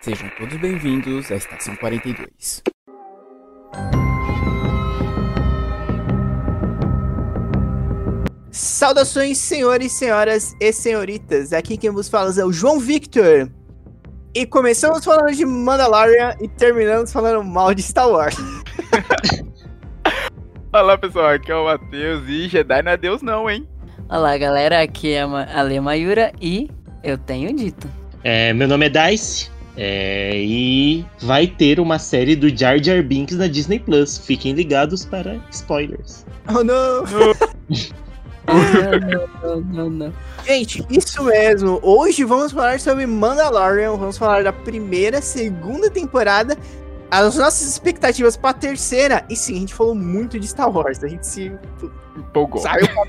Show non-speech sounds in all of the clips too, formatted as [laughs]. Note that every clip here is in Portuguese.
Sejam todos bem-vindos à Estação 42. Saudações, senhores, senhoras e senhoritas. Aqui quem vos fala é o João Victor. E começamos falando de Mandalorian e terminamos falando mal de Star Wars. [laughs] Olá pessoal, aqui é o Matheus e Jedi não é Deus não, hein? Olá galera, aqui é a Ale Mayura e eu tenho dito. É, meu nome é Dice é, e vai ter uma série do Jar Jar Binks na Disney Plus. Fiquem ligados para spoilers. Oh [laughs] não! não, não, não, Gente, isso mesmo. Hoje vamos falar sobre Mandalorian. Vamos falar da primeira, segunda temporada. As nossas expectativas pra terceira. E sim, a gente falou muito de Star Wars. A gente se Empolgou. saiu pra,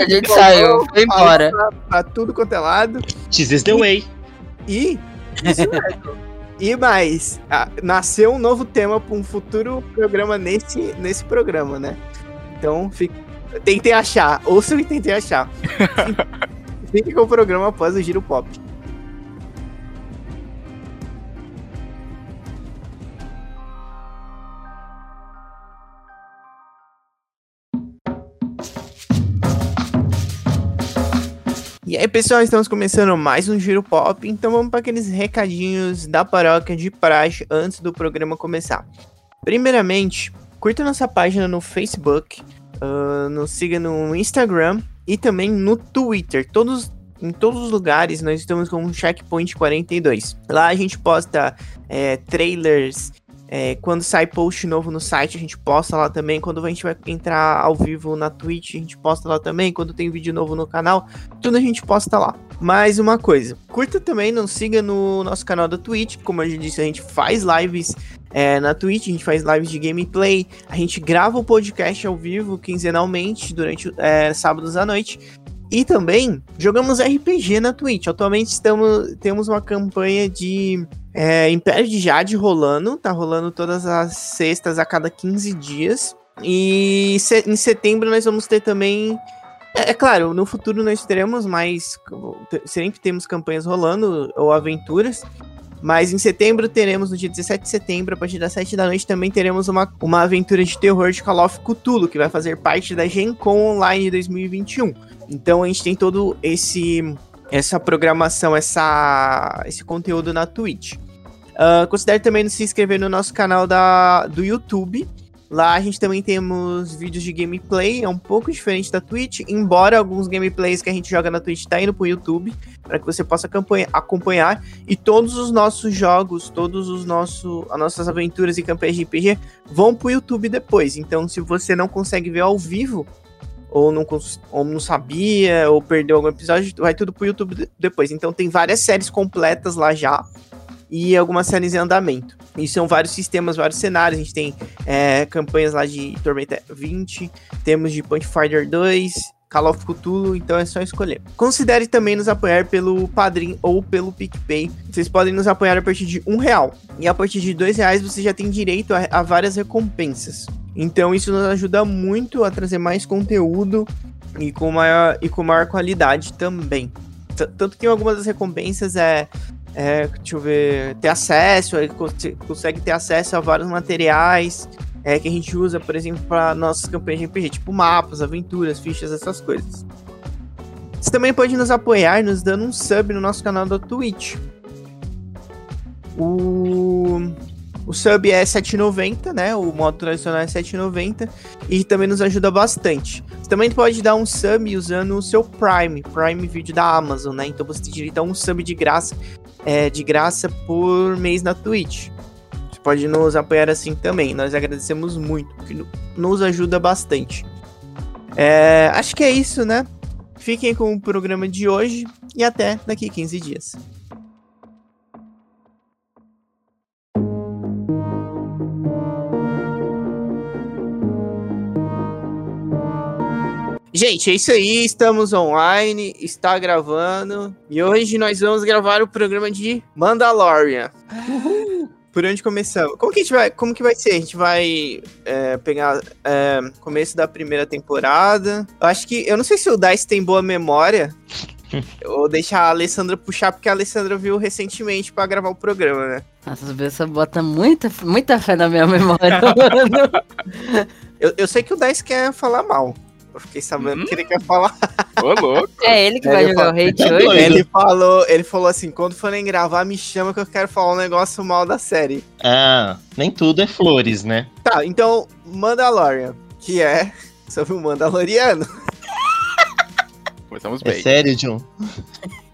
A gente saiu, foi embora. pra, pra tudo quanto é lado. This is the way. E. Isso. E mais, ah, nasceu um novo tema para um futuro programa nesse, nesse programa, né? Então, fique, tentem achar. Ouçam e tentem achar. [laughs] Fique com o programa após o Giro Pop. E aí, pessoal, estamos começando mais um Giro Pop, então vamos para aqueles recadinhos da paróquia de praxe antes do programa começar. Primeiramente, curta nossa página no Facebook, uh, nos siga no Instagram e também no Twitter. Todos, em todos os lugares nós estamos com um Checkpoint 42. Lá a gente posta é, trailers, é, quando sai post novo no site, a gente posta lá também. Quando a gente vai entrar ao vivo na Twitch, a gente posta lá também. Quando tem vídeo novo no canal, tudo a gente posta lá. Mais uma coisa, curta também, não siga no nosso canal da Twitch. Como eu já disse, a gente faz lives é, na Twitch, a gente faz lives de gameplay. A gente grava o podcast ao vivo quinzenalmente durante é, sábados à noite. E também jogamos RPG na Twitch. Atualmente estamos, temos uma campanha de é, Império de Jade rolando. Tá rolando todas as sextas a cada 15 dias. E se, em setembro nós vamos ter também. É, é, claro, no futuro nós teremos mais. Sempre temos campanhas rolando ou aventuras. Mas em setembro teremos, no dia 17 de setembro, a partir das 7 da noite, também teremos uma, uma aventura de terror de Call of Cthulhu, que vai fazer parte da Gen Con Online 2021. Então a gente tem todo esse essa programação, essa, esse conteúdo na Twitch. Uh, considere também se inscrever no nosso canal da, do YouTube. Lá a gente também temos vídeos de gameplay, é um pouco diferente da Twitch, embora alguns gameplays que a gente joga na Twitch tá indo pro YouTube, para que você possa acompanhar. E todos os nossos jogos, todos os nossos, as nossas aventuras e campanhas de RPG vão pro YouTube depois. Então, se você não consegue ver ao vivo, ou não, ou não sabia, ou perdeu algum episódio, vai tudo pro YouTube depois. Então tem várias séries completas lá já e algumas séries em andamento. E são vários sistemas, vários cenários. A gente tem é, campanhas lá de Tormenta 20, temos de Point Fighter 2, Call of Cthulhu, então é só escolher. Considere também nos apoiar pelo Padrim ou pelo PicPay. Vocês podem nos apoiar a partir de um real. E a partir de dois reais você já tem direito a, a várias recompensas. Então isso nos ajuda muito a trazer mais conteúdo e com maior, e com maior qualidade também. Tanto que algumas das recompensas é é, deixa eu ver, ter acesso, consegue ter acesso a vários materiais é, que a gente usa, por exemplo, para nossas campanhas de RPG, tipo mapas, aventuras, fichas, essas coisas. Você também pode nos apoiar nos dando um sub no nosso canal da Twitch. O, o sub é 7,90, né? O modo tradicional é 7,90 e também nos ajuda bastante. Você também pode dar um sub usando o seu Prime, Prime Video da Amazon, né? Então você tem direito a um sub de graça é, de graça por mês na Twitch. Você pode nos apoiar assim também. Nós agradecemos muito, porque nos ajuda bastante. É, acho que é isso, né? Fiquem com o programa de hoje e até daqui 15 dias. Gente, é isso aí, estamos online, está gravando. E hoje nós vamos gravar o programa de Mandalorian. Uhul. Por onde começamos? Como que a gente vai, como que vai ser? A gente vai é, pegar é, começo da primeira temporada. Eu acho que, eu não sei se o Dice tem boa memória, [laughs] Eu vou deixar a Alessandra puxar, porque a Alessandra viu recentemente pra gravar o programa, né? Nossa, as pessoas botam muita, muita fé na minha memória, mano. [laughs] Eu, eu sei que o Dice quer falar mal. Eu fiquei sabendo Hum? que ele quer falar. Ô, louco. É ele que É, vai ele jogar o hate hoje? Ele falou, ele falou assim: quando forem gravar, me chama que eu quero falar um negócio mal da série. Ah, nem tudo é flores, né? Tá, então, Mandalorian, que é sobre o Mandaloriano. Começamos É bem. sério, John?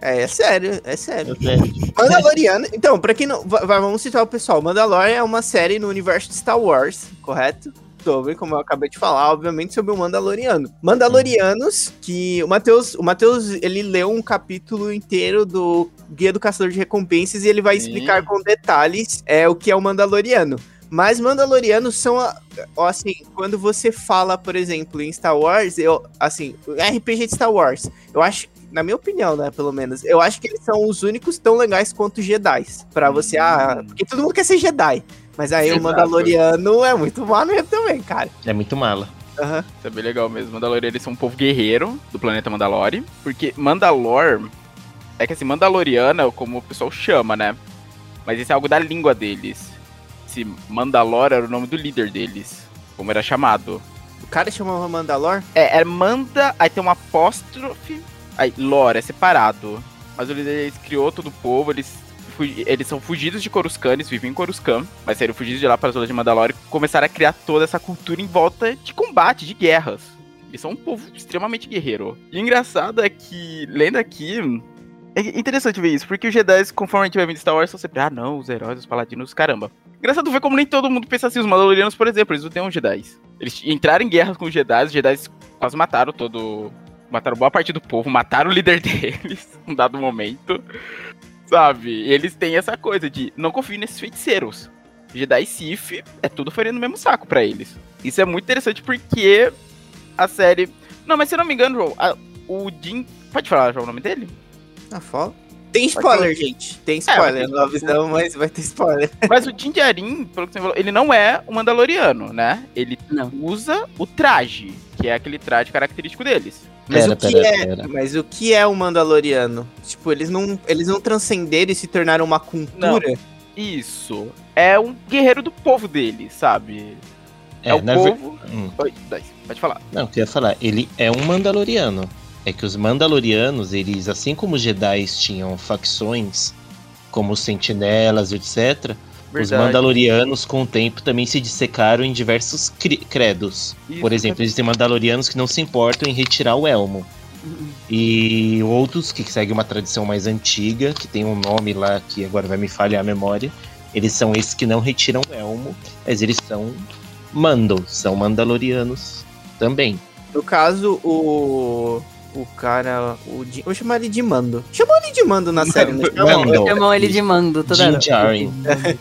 É, é sério, é sério. É sério. Mandaloriano, então, pra quem não. va- va- vamos citar o pessoal. Mandalorian é uma série no universo de Star Wars, correto? Sobre, como eu acabei de falar, obviamente, sobre o Mandaloriano. Mandalorianos, que o Matheus, o Matheus, ele leu um capítulo inteiro do Guia do Caçador de Recompensas e ele vai Sim. explicar com detalhes é, o que é o Mandaloriano. Mas Mandalorianos são, assim, quando você fala, por exemplo, em Star Wars, eu, assim, RPG de Star Wars, eu acho, na minha opinião, né, pelo menos, eu acho que eles são os únicos tão legais quanto Jedi. Pra você, ah, porque todo mundo quer ser Jedi. Mas aí o Exato. Mandaloriano é muito maneiro também, cara. É muito mala. Aham. Isso é bem legal mesmo. Mandalorian, eles são um povo guerreiro do planeta Mandalore. Porque Mandalor é que assim, Mandaloriana, como o pessoal chama, né? Mas isso é algo da língua deles. Esse Mandalor era o nome do líder deles, como era chamado. O cara chamava Mandalor? É, é Manda, aí tem uma apóstrofe, aí Lore é separado. Mas o líder eles criou todo o povo, eles, eles são fugidos de Coruscant, eles vivem em Coruscant, mas saíram fugidos de lá para as de Mandalore e começaram a criar toda essa cultura em volta de combate, de guerras. Eles são um povo extremamente guerreiro. E o engraçado é que, lendo aqui, é interessante ver isso, porque os Jedi, conforme a gente vai vendo Star Wars, são sempre, ah não, os heróis, os paladinos, caramba. Engraçado ver como nem todo mundo pensa assim, os Mandalorianos, por exemplo, eles não têm um Jedi. Eles entraram em guerra com os Jedi, os Jedi quase mataram todo. Mataram boa parte do povo, mataram o líder [laughs] deles, num dado momento. Sabe? Eles têm essa coisa de não confio nesses feiticeiros. Jedi Sith é tudo farinha no mesmo saco pra eles. Isso é muito interessante porque a série. Não, mas se eu não me engano, João, a- o Jim. Pode falar o nome dele? Ah, fala. Tem spoiler, gente. Tem spoiler. É, não avisamos, mas vai ter spoiler. [laughs] Mas o Din Djarin, pelo que você falou, ele não é um Mandaloriano, né? Ele Não. usa o traje, que é aquele traje característico deles. Mas Pera, o que pera, é, pera. mas o que é o Mandaloriano? Tipo, eles não, eles não transcenderam e se tornaram uma cultura? Isso. É um guerreiro do povo dele, sabe? É, o na ver- povo. Hum. Oi, pode falar. Não, eu queria falar, ele é um Mandaloriano. É que os Mandalorianos, eles, assim como os Jedi tinham facções, como os Sentinelas, etc., os Verdade. Mandalorianos, com o tempo, também se dissecaram em diversos credos. Isso, Por exemplo, existem Mandalorianos que não se importam em retirar o elmo. E outros que seguem uma tradição mais antiga, que tem um nome lá que agora vai me falhar a memória. Eles são esses que não retiram o elmo, mas eles são Mando, são Mandalorianos também. No caso, o. O cara. O Vou chamar ele de Mando. Chamou ele de Mando na série, né? Chamou-. Chamam ele de mando toda hora. [laughs]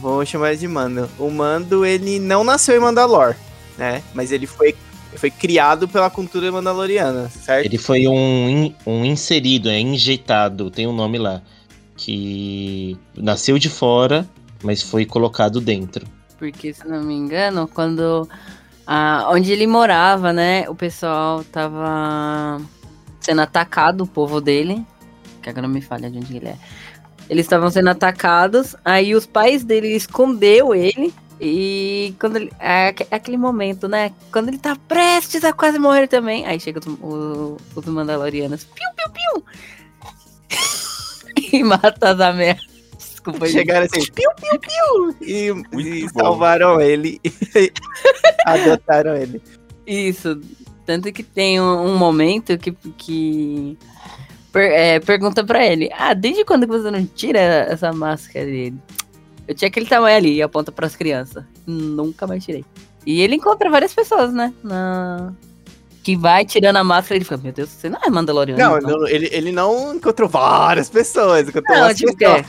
Vou chamar ele de Mando. O Mando, ele não nasceu em Mandalor, né? Mas ele foi, foi criado pela cultura mandaloriana, certo? Ele foi um, um inserido, é injetado, tem um nome lá. Que nasceu de fora, mas foi colocado dentro. Porque, se não me engano, quando. Ah, onde ele morava, né? O pessoal tava sendo atacado, o povo dele. Que agora me falha de onde ele é. Eles estavam sendo atacados, aí os pais dele escondeu ele. E quando ele. É aque- aquele momento, né? Quando ele tá prestes a quase morrer também. Aí chega os Mandalorianos. Piu, piu, piu! [laughs] e mata as ameaças. Desculpa. Chegaram assim, piu, piu, piu! E, e salvaram ele. [laughs] e adotaram ele. Isso. Tanto que tem um, um momento que, que per- é, pergunta pra ele: Ah, desde quando que você não tira essa máscara dele? Eu tinha aquele tamanho ali e aponta pras crianças. Nunca mais tirei. E ele encontra várias pessoas, né? Na... Que vai tirando a máscara e ele fica: Meu Deus, você não é Mandaloriano. Não, então." não, ele, ele não encontrou várias pessoas. Encontrou Não, tipo, pessoas.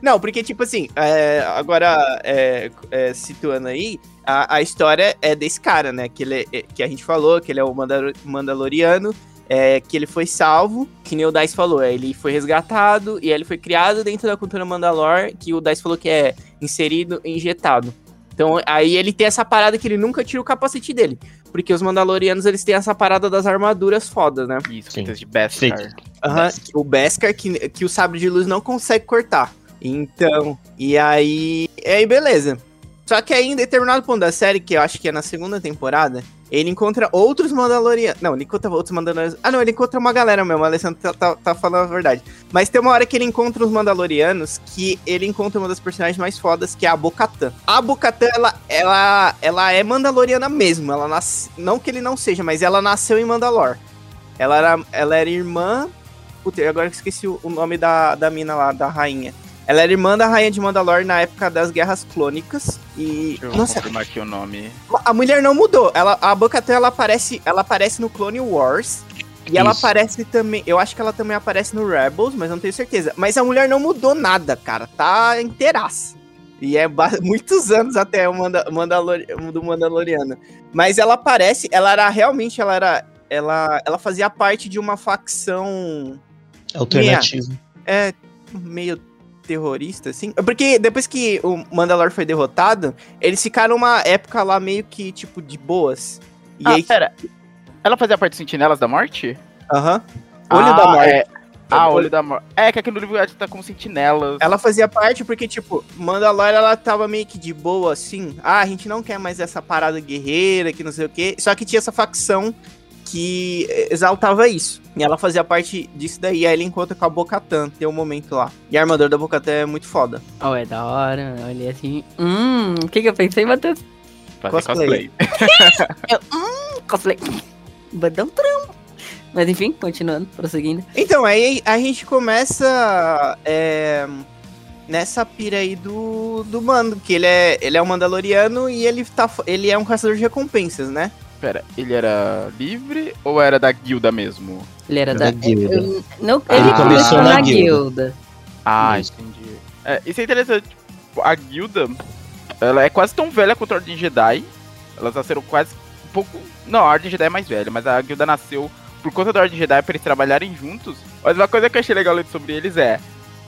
É. Não, porque, tipo assim, é, agora, é, é, situando aí, a, a história é desse cara, né? Que, ele, é- que a gente falou, que ele é o Mandal- Mandaloriano, é, que ele foi salvo, que nem o Dice falou, é, ele foi resgatado e aí ele foi criado dentro da cultura Mandalor, que o Dice falou que é inserido e injetado. Então aí ele tem essa parada que ele nunca tira o capacete dele. Porque os Mandalorianos eles têm essa parada das armaduras fodas, né? Isso, Sim. de Beskar. Aham, o Beskar que, que o sabre de luz não consegue cortar. Então, e aí. E aí, beleza. Só que aí, em determinado ponto da série, que eu acho que é na segunda temporada, ele encontra outros Mandalorianos. Não, ele encontra outros Mandalorianos. Ah, não, ele encontra uma galera mesmo. O Alessandro tá, tá, tá falando a verdade. Mas tem uma hora que ele encontra os Mandalorianos que ele encontra uma das personagens mais fodas, que é a Bocatan. A Bocatan, ela, ela, ela é Mandaloriana mesmo. Ela nasce, não que ele não seja, mas ela nasceu em Mandalor. Ela era, ela era irmã. Puta, agora eu esqueci o nome da, da mina lá, da rainha. Ela era irmã da rainha de Mandalor na época das Guerras Clônicas. E. Deixa eu Nossa, confirmar aqui o nome. a mulher não mudou. Ela, a Bo-Katan, ela aparece, ela aparece no Clone Wars. E ela Isso. aparece também. Eu acho que ela também aparece no Rebels, mas não tenho certeza. Mas a mulher não mudou nada, cara. Tá inteiraça. E é [laughs] muitos anos até o Manda, Mandalor, do Mandaloriano. Mas ela aparece, ela era realmente, ela era. Ela, ela fazia parte de uma facção Alternativo. é meio terrorista, assim. Porque depois que o Mandalor foi derrotado, eles ficaram uma época lá meio que, tipo, de boas. E ah, aí. pera. Ela fazia parte dos Sentinelas da Morte? Aham. Olho Ah, da Morte. é. Ah, Olho da Morte. É, que aqui no livro tá com sentinelas. Ela fazia parte porque, tipo, Mandalor, ela tava meio que de boa, assim. Ah, a gente não quer mais essa parada guerreira, que não sei o quê. Só que tinha essa facção que exaltava isso. E ela fazia parte disso daí. Aí ele encontra com a Bocatan, tem um momento lá. E a armadura da Bocatan é muito foda. Oh, é da hora. Eu olhei assim. Hum, o que que eu pensei, Matheus? Fazer cosplay. cosplay. [laughs] Cosplay. Badão trampo. Mas enfim, continuando, prosseguindo. Então, aí a gente começa é, nessa pira aí do, do Mando, que ele é, ele é um Mandaloriano e ele, tá, ele é um caçador de recompensas, né? Pera, ele era livre ou era da guilda mesmo? Ele era Da da. guilda. eu- não, Ah, ele começou na, guilda. guilda. Ah, Isso. entendi. É, isso é interessante. Tipo, A guilda, ela é quase tão velha quanto a Ordem Jedi. Elas nasceram quase um pouco. Não, a Ordem Jedi é mais velha, mas a guilda nasceu por conta da Ordem Jedi pra eles trabalharem juntos. Mas uma coisa que eu achei legal ler sobre eles é.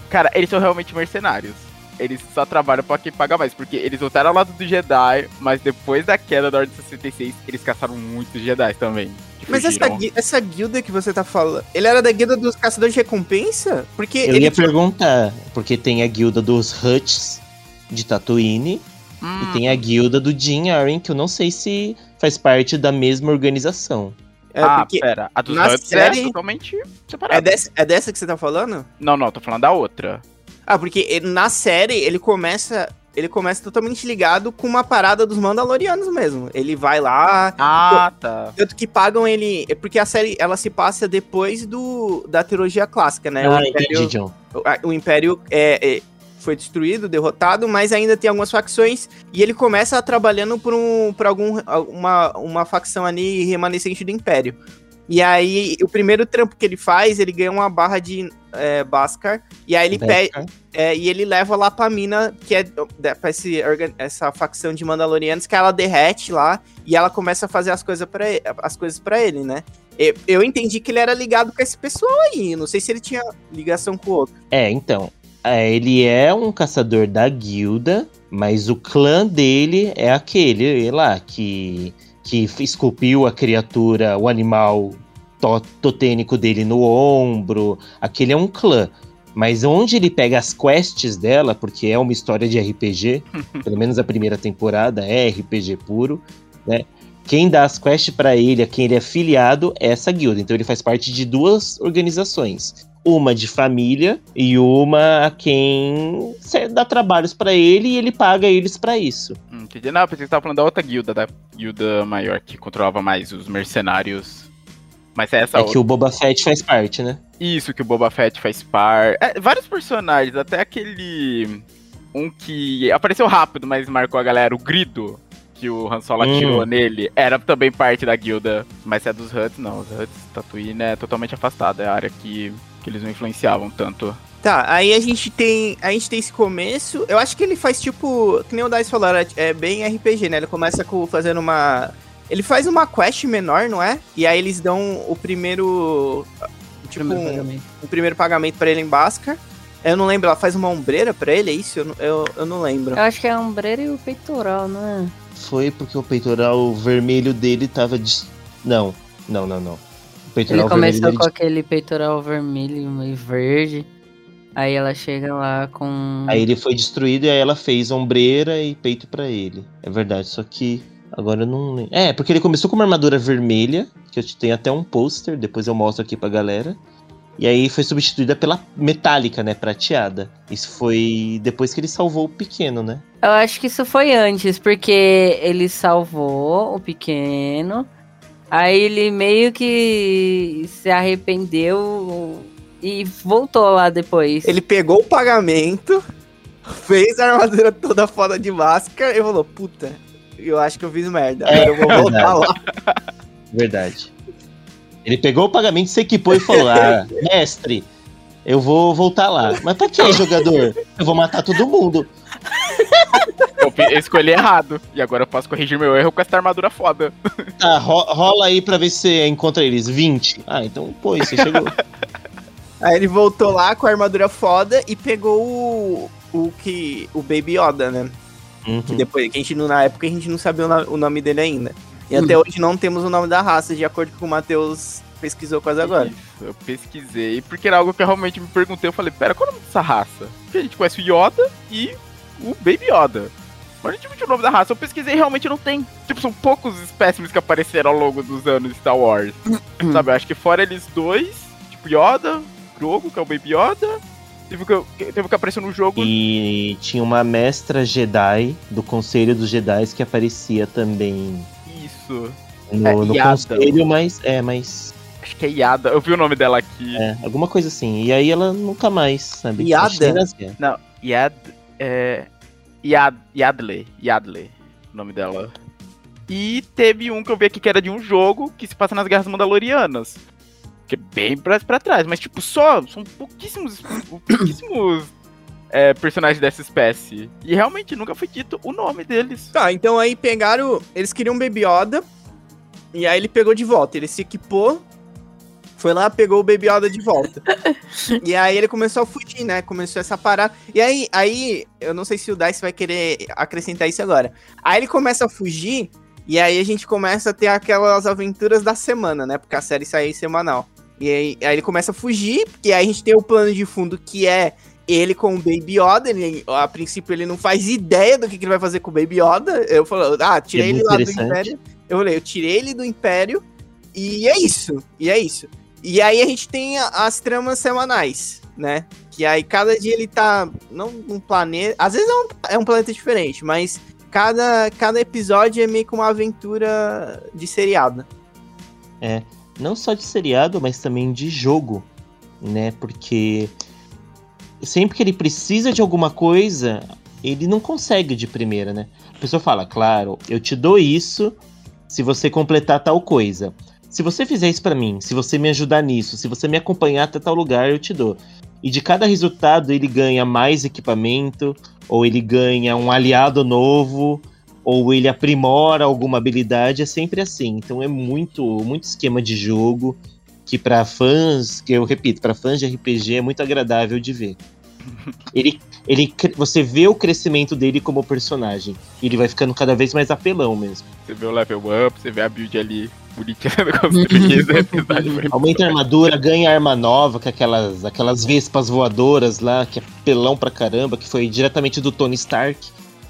Cara, eles são realmente mercenários. Eles só trabalham pra quem paga mais. Porque eles lutaram ao lado do Jedi, mas depois da queda da Ordem 66, eles caçaram muitos Jedi também. Mas essa, essa guilda que você tá falando, ele era da guilda dos caçadores de recompensa? Porque Eu ele ia perguntar, porque tem a guilda dos Huts de Tatooine Hum, e tem a guilda do Jin Arryn, que eu não sei se faz parte da mesma organização. é, ah, pera. A dos na Huts série- é totalmente separada. é, dessa, é dessa que você tá falando? Não, não, tô falando da outra. Ah, porque ele- na série ele começa. Ele começa totalmente ligado com uma parada dos Mandalorianos mesmo. Ele vai lá, Ah, tá. Tanto que pagam ele. É porque a série ela se passa depois do da trilogia clássica, né? ah, o entendi, Império, John. o, o Império é, é, foi destruído, derrotado, mas ainda tem algumas facções. E ele começa trabalhando por, um, por algum, uma, uma facção ali remanescente do Império. E aí, o primeiro trampo que ele faz, ele ganha uma barra de é, Bhaskar. E aí ele pede. É, e ele leva lá pra mina, que é pra esse, essa facção de Mandalorianos, que ela derrete lá e ela começa a fazer as coisas para as coisas para ele, né? Eu, eu entendi que ele era ligado com esse pessoal aí. Não sei se ele tinha ligação com o outro. É, então. é, ele é um caçador da guilda, mas o clã dele é aquele lá que, que esculpiu a criatura, o animal totênico dele no ombro. Aquele é um clã. Mas onde ele pega as quests dela, porque é uma história de RPG, [laughs] pelo menos a primeira temporada é RPG puro, né? Quem dá as quests pra ele, a quem ele é filiado, é essa guilda. Então ele faz parte de duas organizações uma de família e uma a quem dá trabalhos pra ele e ele paga eles pra isso. Hum, entendi. Não, pensei que você tava falando da outra guilda, da guilda maior que controlava mais os mercenários. Mas é essa é outra. que o Boba Fett faz parte, né? Isso que o Boba Fett faz par. É, vários personagens, até aquele. Um que apareceu rápido, mas marcou a galera, o Grido, que o Han Solo Hum. atirou nele, era também parte da guilda. Mas se é dos Huts, não. Os Huts, Tatooine é totalmente afastada, é a área que, que eles não influenciavam tanto. Tá, aí a gente tem. A gente tem esse começo. Eu acho que ele faz tipo. Que nem o Dice falou, é- bem RPG, né? Ele começa com fazendo uma. Ele faz uma quest menor, não é? E aí eles dão o primeiro. Tipo, Primeiro pagamento. um primeiro pagamento pra ele em Bhaskar. Eu não lembro, ela faz uma ombreira pra ele, é isso? Eu, não- eu, eu não lembro. Eu acho que é a ombreira e o peitoral, não é? Foi porque o peitoral vermelho dele tava. Não, não, não, não. O peitoral Ele vermelho começou dele com aquele peitoral vermelho e verde. Aí ela chega lá com. Aí ele foi destruído e aí ela fez ombreira e peito pra ele. É verdade, só que agora eu não lembro. É, porque ele começou com uma armadura vermelha, que eu tenho até um pôster, depois eu mostro aqui pra galera. E aí foi substituída pela metálica, né, prateada. Isso foi depois que ele salvou o pequeno, né? Eu acho que isso foi antes, porque ele salvou o pequeno. Aí ele meio que se arrependeu e voltou lá depois. Ele pegou o pagamento, fez a armadura toda foda de máscara e falou: Puta, eu acho que eu fiz merda. Agora eu vou voltar lá. Verdade. Ele pegou o pagamento, se equipou e falou: Ah, [laughs] mestre, eu vou voltar lá. Mas pra que, jogador? Eu vou matar todo mundo. [laughs] Eu, escolhi errado. E agora eu posso corrigir meu erro com essa armadura foda. Tá, ro- rola aí pra ver se você encontra eles. 20. Ah, então, pô, você chegou. [laughs] Aí ele voltou lá com a armadura foda e pegou o, o que. o Baby Yoda, né? Uhum. Que depois, que a gente não, na época a gente não sabia o, nome dele ainda. E até hoje não temos o nome da raça, de acordo com o Matheus pesquisou quase agora. Isso, eu pesquisei, porque era algo que eu realmente me perguntei. Eu falei, pera, qual é o nome dessa raça? Porque a gente conhece o Yoda e o Baby Yoda. Mas a gente não tinha o nome da raça. Eu pesquisei e realmente não tem. Tipo, são poucos espécimes que apareceram ao longo dos anos de Star Wars. Sabe, eu acho que fora eles dois, tipo Yoda, Grogu, que é o Baby Yoda. Teve o que, teve que apareceu no jogo. E tinha uma mestra Jedi do Conselho dos Jedi que aparecia também Isso. no, É, no conselho, mas é, mas Acho que é Yada. Eu vi o nome dela aqui. é, alguma coisa assim. E aí ela nunca mais, sabe? Yada? Não, Yad. É. Yad, Yadle. Yadle. O nome dela. E teve um que eu vi aqui que era de um jogo que se passa nas Guerras Mandalorianas. Que é bem pra, pra trás, mas tipo, só. São pouquíssimos. [coughs] pouquíssimos. é, personagens dessa espécie. E realmente nunca foi dito o nome deles. Tá, então aí pegaram. Eles queriam um Baby Yoda. E aí ele pegou de volta. Ele se equipou. Foi lá, pegou o Baby Yoda de volta. [laughs] e aí ele começou a fugir, né? Começou essa parada. E aí, aí, eu não sei se o Dice vai querer acrescentar isso agora. Aí ele começa a fugir. E aí a gente começa a ter aquelas aventuras da semana, né? Porque a série sai semanal. E aí, aí ele começa a fugir. E aí a gente tem o plano de fundo que é ele com o Baby Yoda, ele, a princípio ele não faz ideia do que, que ele vai fazer com o Baby Yoda. Eu falei, ah, tirei É ele lá do. Império. Eu falei, eu tirei ele do Império e é isso. E é isso. E aí a gente tem as tramas semanais, né? Que aí cada dia ele tá, não num planeta, às vezes é um, é um planeta diferente, mas cada, cada episódio é meio que uma aventura de seriado. Não só de seriado, mas também de jogo, né? Porque sempre que ele precisa de alguma coisa, ele não consegue de primeira, né? A pessoa fala, claro, eu te dou isso se você completar tal coisa. Se você fizer isso pra mim, se você me ajudar nisso, se você me acompanhar até tal lugar, eu te dou. E de cada resultado ele ganha mais equipamento, ou ele ganha um aliado novo, ou ele aprimora alguma habilidade, é sempre assim. Então é muito, muito esquema de jogo que pra fãs, que eu repito, pra fãs de RPG é muito agradável de ver. [laughs] Ele, ele, você vê o crescimento dele como personagem. E ele vai ficando cada vez mais apelão mesmo. Você vê o level up, você vê a build ali bonitinha [laughs] construída. Aumenta a armadura, ganha arma nova, que é aquelas, aquelas vespas voadoras lá, que é pelão pra caramba, que foi diretamente do Tony Stark,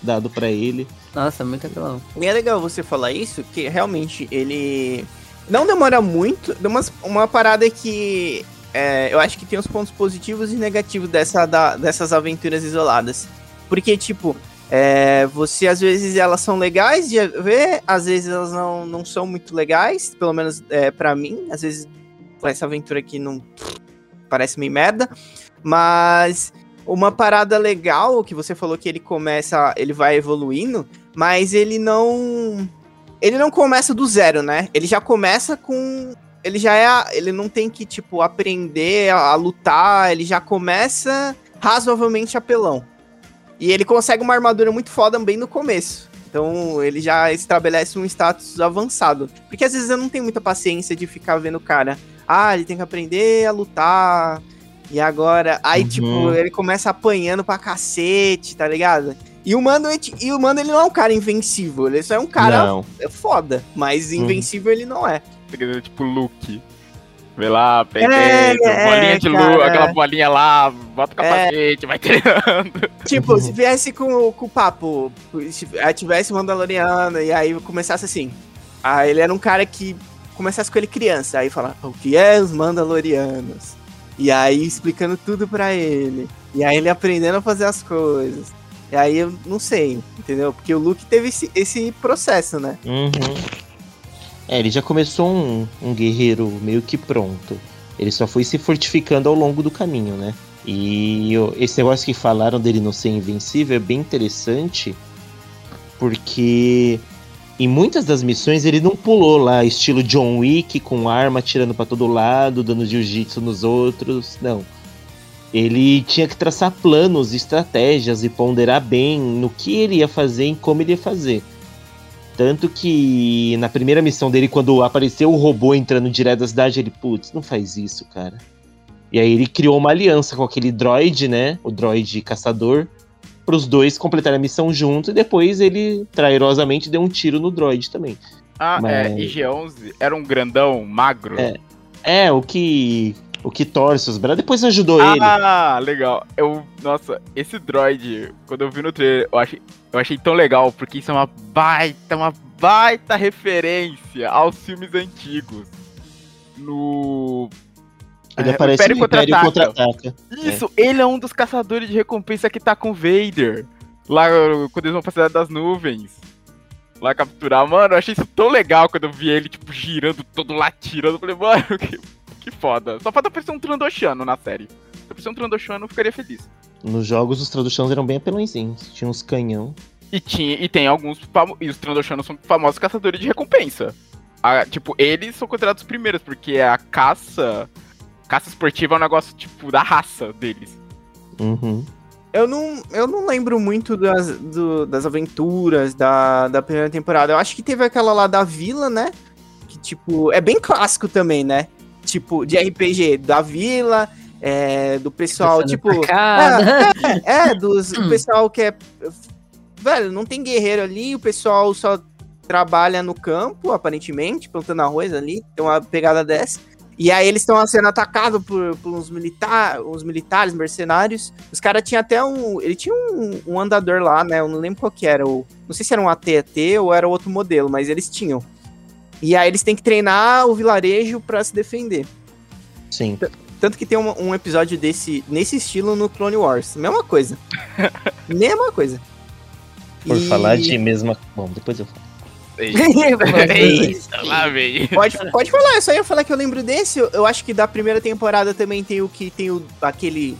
dado pra ele. Nossa, muito apelão. E é legal você falar isso, que realmente ele não demora muito. Deu umas- uma parada que é, eu acho que tem os pontos positivos e negativos dessa, da- dessas aventuras isoladas. Porque, tipo, é, você às vezes elas são legais de ver, às vezes elas não, não são muito legais, pelo menos é, para mim. Às vezes essa aventura aqui não parece meio merda. Mas uma parada legal que você falou que ele começa, ele vai evoluindo, mas ele não ele não começa do zero, né? Ele já começa com ele já é, ele não tem que tipo aprender a, a lutar, ele já começa razoavelmente apelão. E ele consegue uma armadura muito foda bem no começo. Então ele já estabelece um status avançado. Porque às vezes eu não tenho muita paciência de ficar vendo o cara. Ah, ele tem que aprender a lutar. E agora, aí, Uhum. tipo, ele começa apanhando pra cacete, tá ligado? E o Mando, e o Mando, ele não é um cara invencível, ele só é um cara Não. foda, mas Uhum. invencível ele não é. Tipo Luke. Vê lá, pega É, é, bolinha de cara. lua, aquela bolinha lá, bota o capacete, vai treinando. [laughs] Tipo, se viesse com, com o papo, se aí tivesse Mandaloriano e aí começasse assim. Aí ele era um cara que começasse com ele criança, aí fala, o que é os Mandalorianos? E aí explicando tudo pra ele. E aí ele aprendendo a fazer as coisas. E aí eu não sei, entendeu? Porque o Luke teve esse, esse processo, né? Uhum. É, ele já começou um, um guerreiro meio que pronto. Ele só foi se fortificando ao longo do caminho, né? E esse negócio que falaram dele não ser invencível é bem interessante, porque em muitas das missões ele não pulou lá, estilo John Wick, com arma atirando pra todo lado, dando jiu-jitsu nos outros. Não. Ele tinha que traçar planos, estratégias e ponderar bem no que ele ia fazer e como ele ia fazer. Tanto que na primeira missão dele, quando apareceu o robô entrando direto da cidade, ele, putz, não faz isso, cara. E aí ele criou uma aliança com aquele droid, né? O droid caçador, para os dois completarem a missão junto, e depois ele trairosamente deu um tiro no droid também. Ah, Mas- é, IG-11 era um grandão, magro. É, É, o que. O que torce os braços. Depois ajudou ele. Ah, legal. Eu, nossa, esse droid, quando eu vi no trailer, eu achei, eu achei tão legal, porque isso é uma baita, uma baita referência aos filmes antigos. No. Ele é, aparece Império no Império Contra-Ataca. Isso, ele é um dos caçadores de recompensa que tá com o Vader. Lá quando eles vão pra Cidade das Nuvens. Lá capturar. Mano, eu achei isso tão legal quando eu vi ele, tipo, girando todo lá, tirando. Eu falei, mano, [laughs] que, que foda. Só falta aparecer um Trandoshano na série. Se aparecer um Trandoshano, eu ficaria feliz. Nos jogos, os traduções eram bem apelãozinhos. Tinha uns canhão. E, tinha, e tem alguns. E os Trandoshanos são famosos caçadores de recompensa. Ah, tipo, eles são considerados os primeiros, porque a caça. Caça esportiva é um negócio, tipo, da raça deles. Uhum. Eu não, eu não lembro muito das, do- das aventuras da, da primeira temporada. Eu acho que teve aquela lá da vila, né? Que, tipo, é bem clássico também, né? Tipo, de RPG, da vila, é, do pessoal, tipo. Facada. É, é, dos, do pessoal que é. Velho, não tem guerreiro ali, o pessoal só trabalha no campo, aparentemente, plantando arroz ali. Tem uma pegada dessa. E aí eles estão sendo atacados por, por uns, militar, uns militares, mercenários. Os caras tinham até um. Ele tinha um, um andador lá, né? Eu não lembro qual que era. O, não sei se era um AT-AT ou era outro modelo, mas eles tinham. E aí eles têm que treinar o vilarejo pra se defender. Sim. Tanto que tem um, um episódio desse nesse estilo no Clone Wars. Mesma coisa. [laughs] Mesma coisa. Por E- falar de mesma. Bom, depois eu falo. [laughs] [laughs] Lá vem. Pode, pode falar, eu só ia falar que eu lembro desse. Eu, acho que da primeira temporada também tem o que tem o, aquele.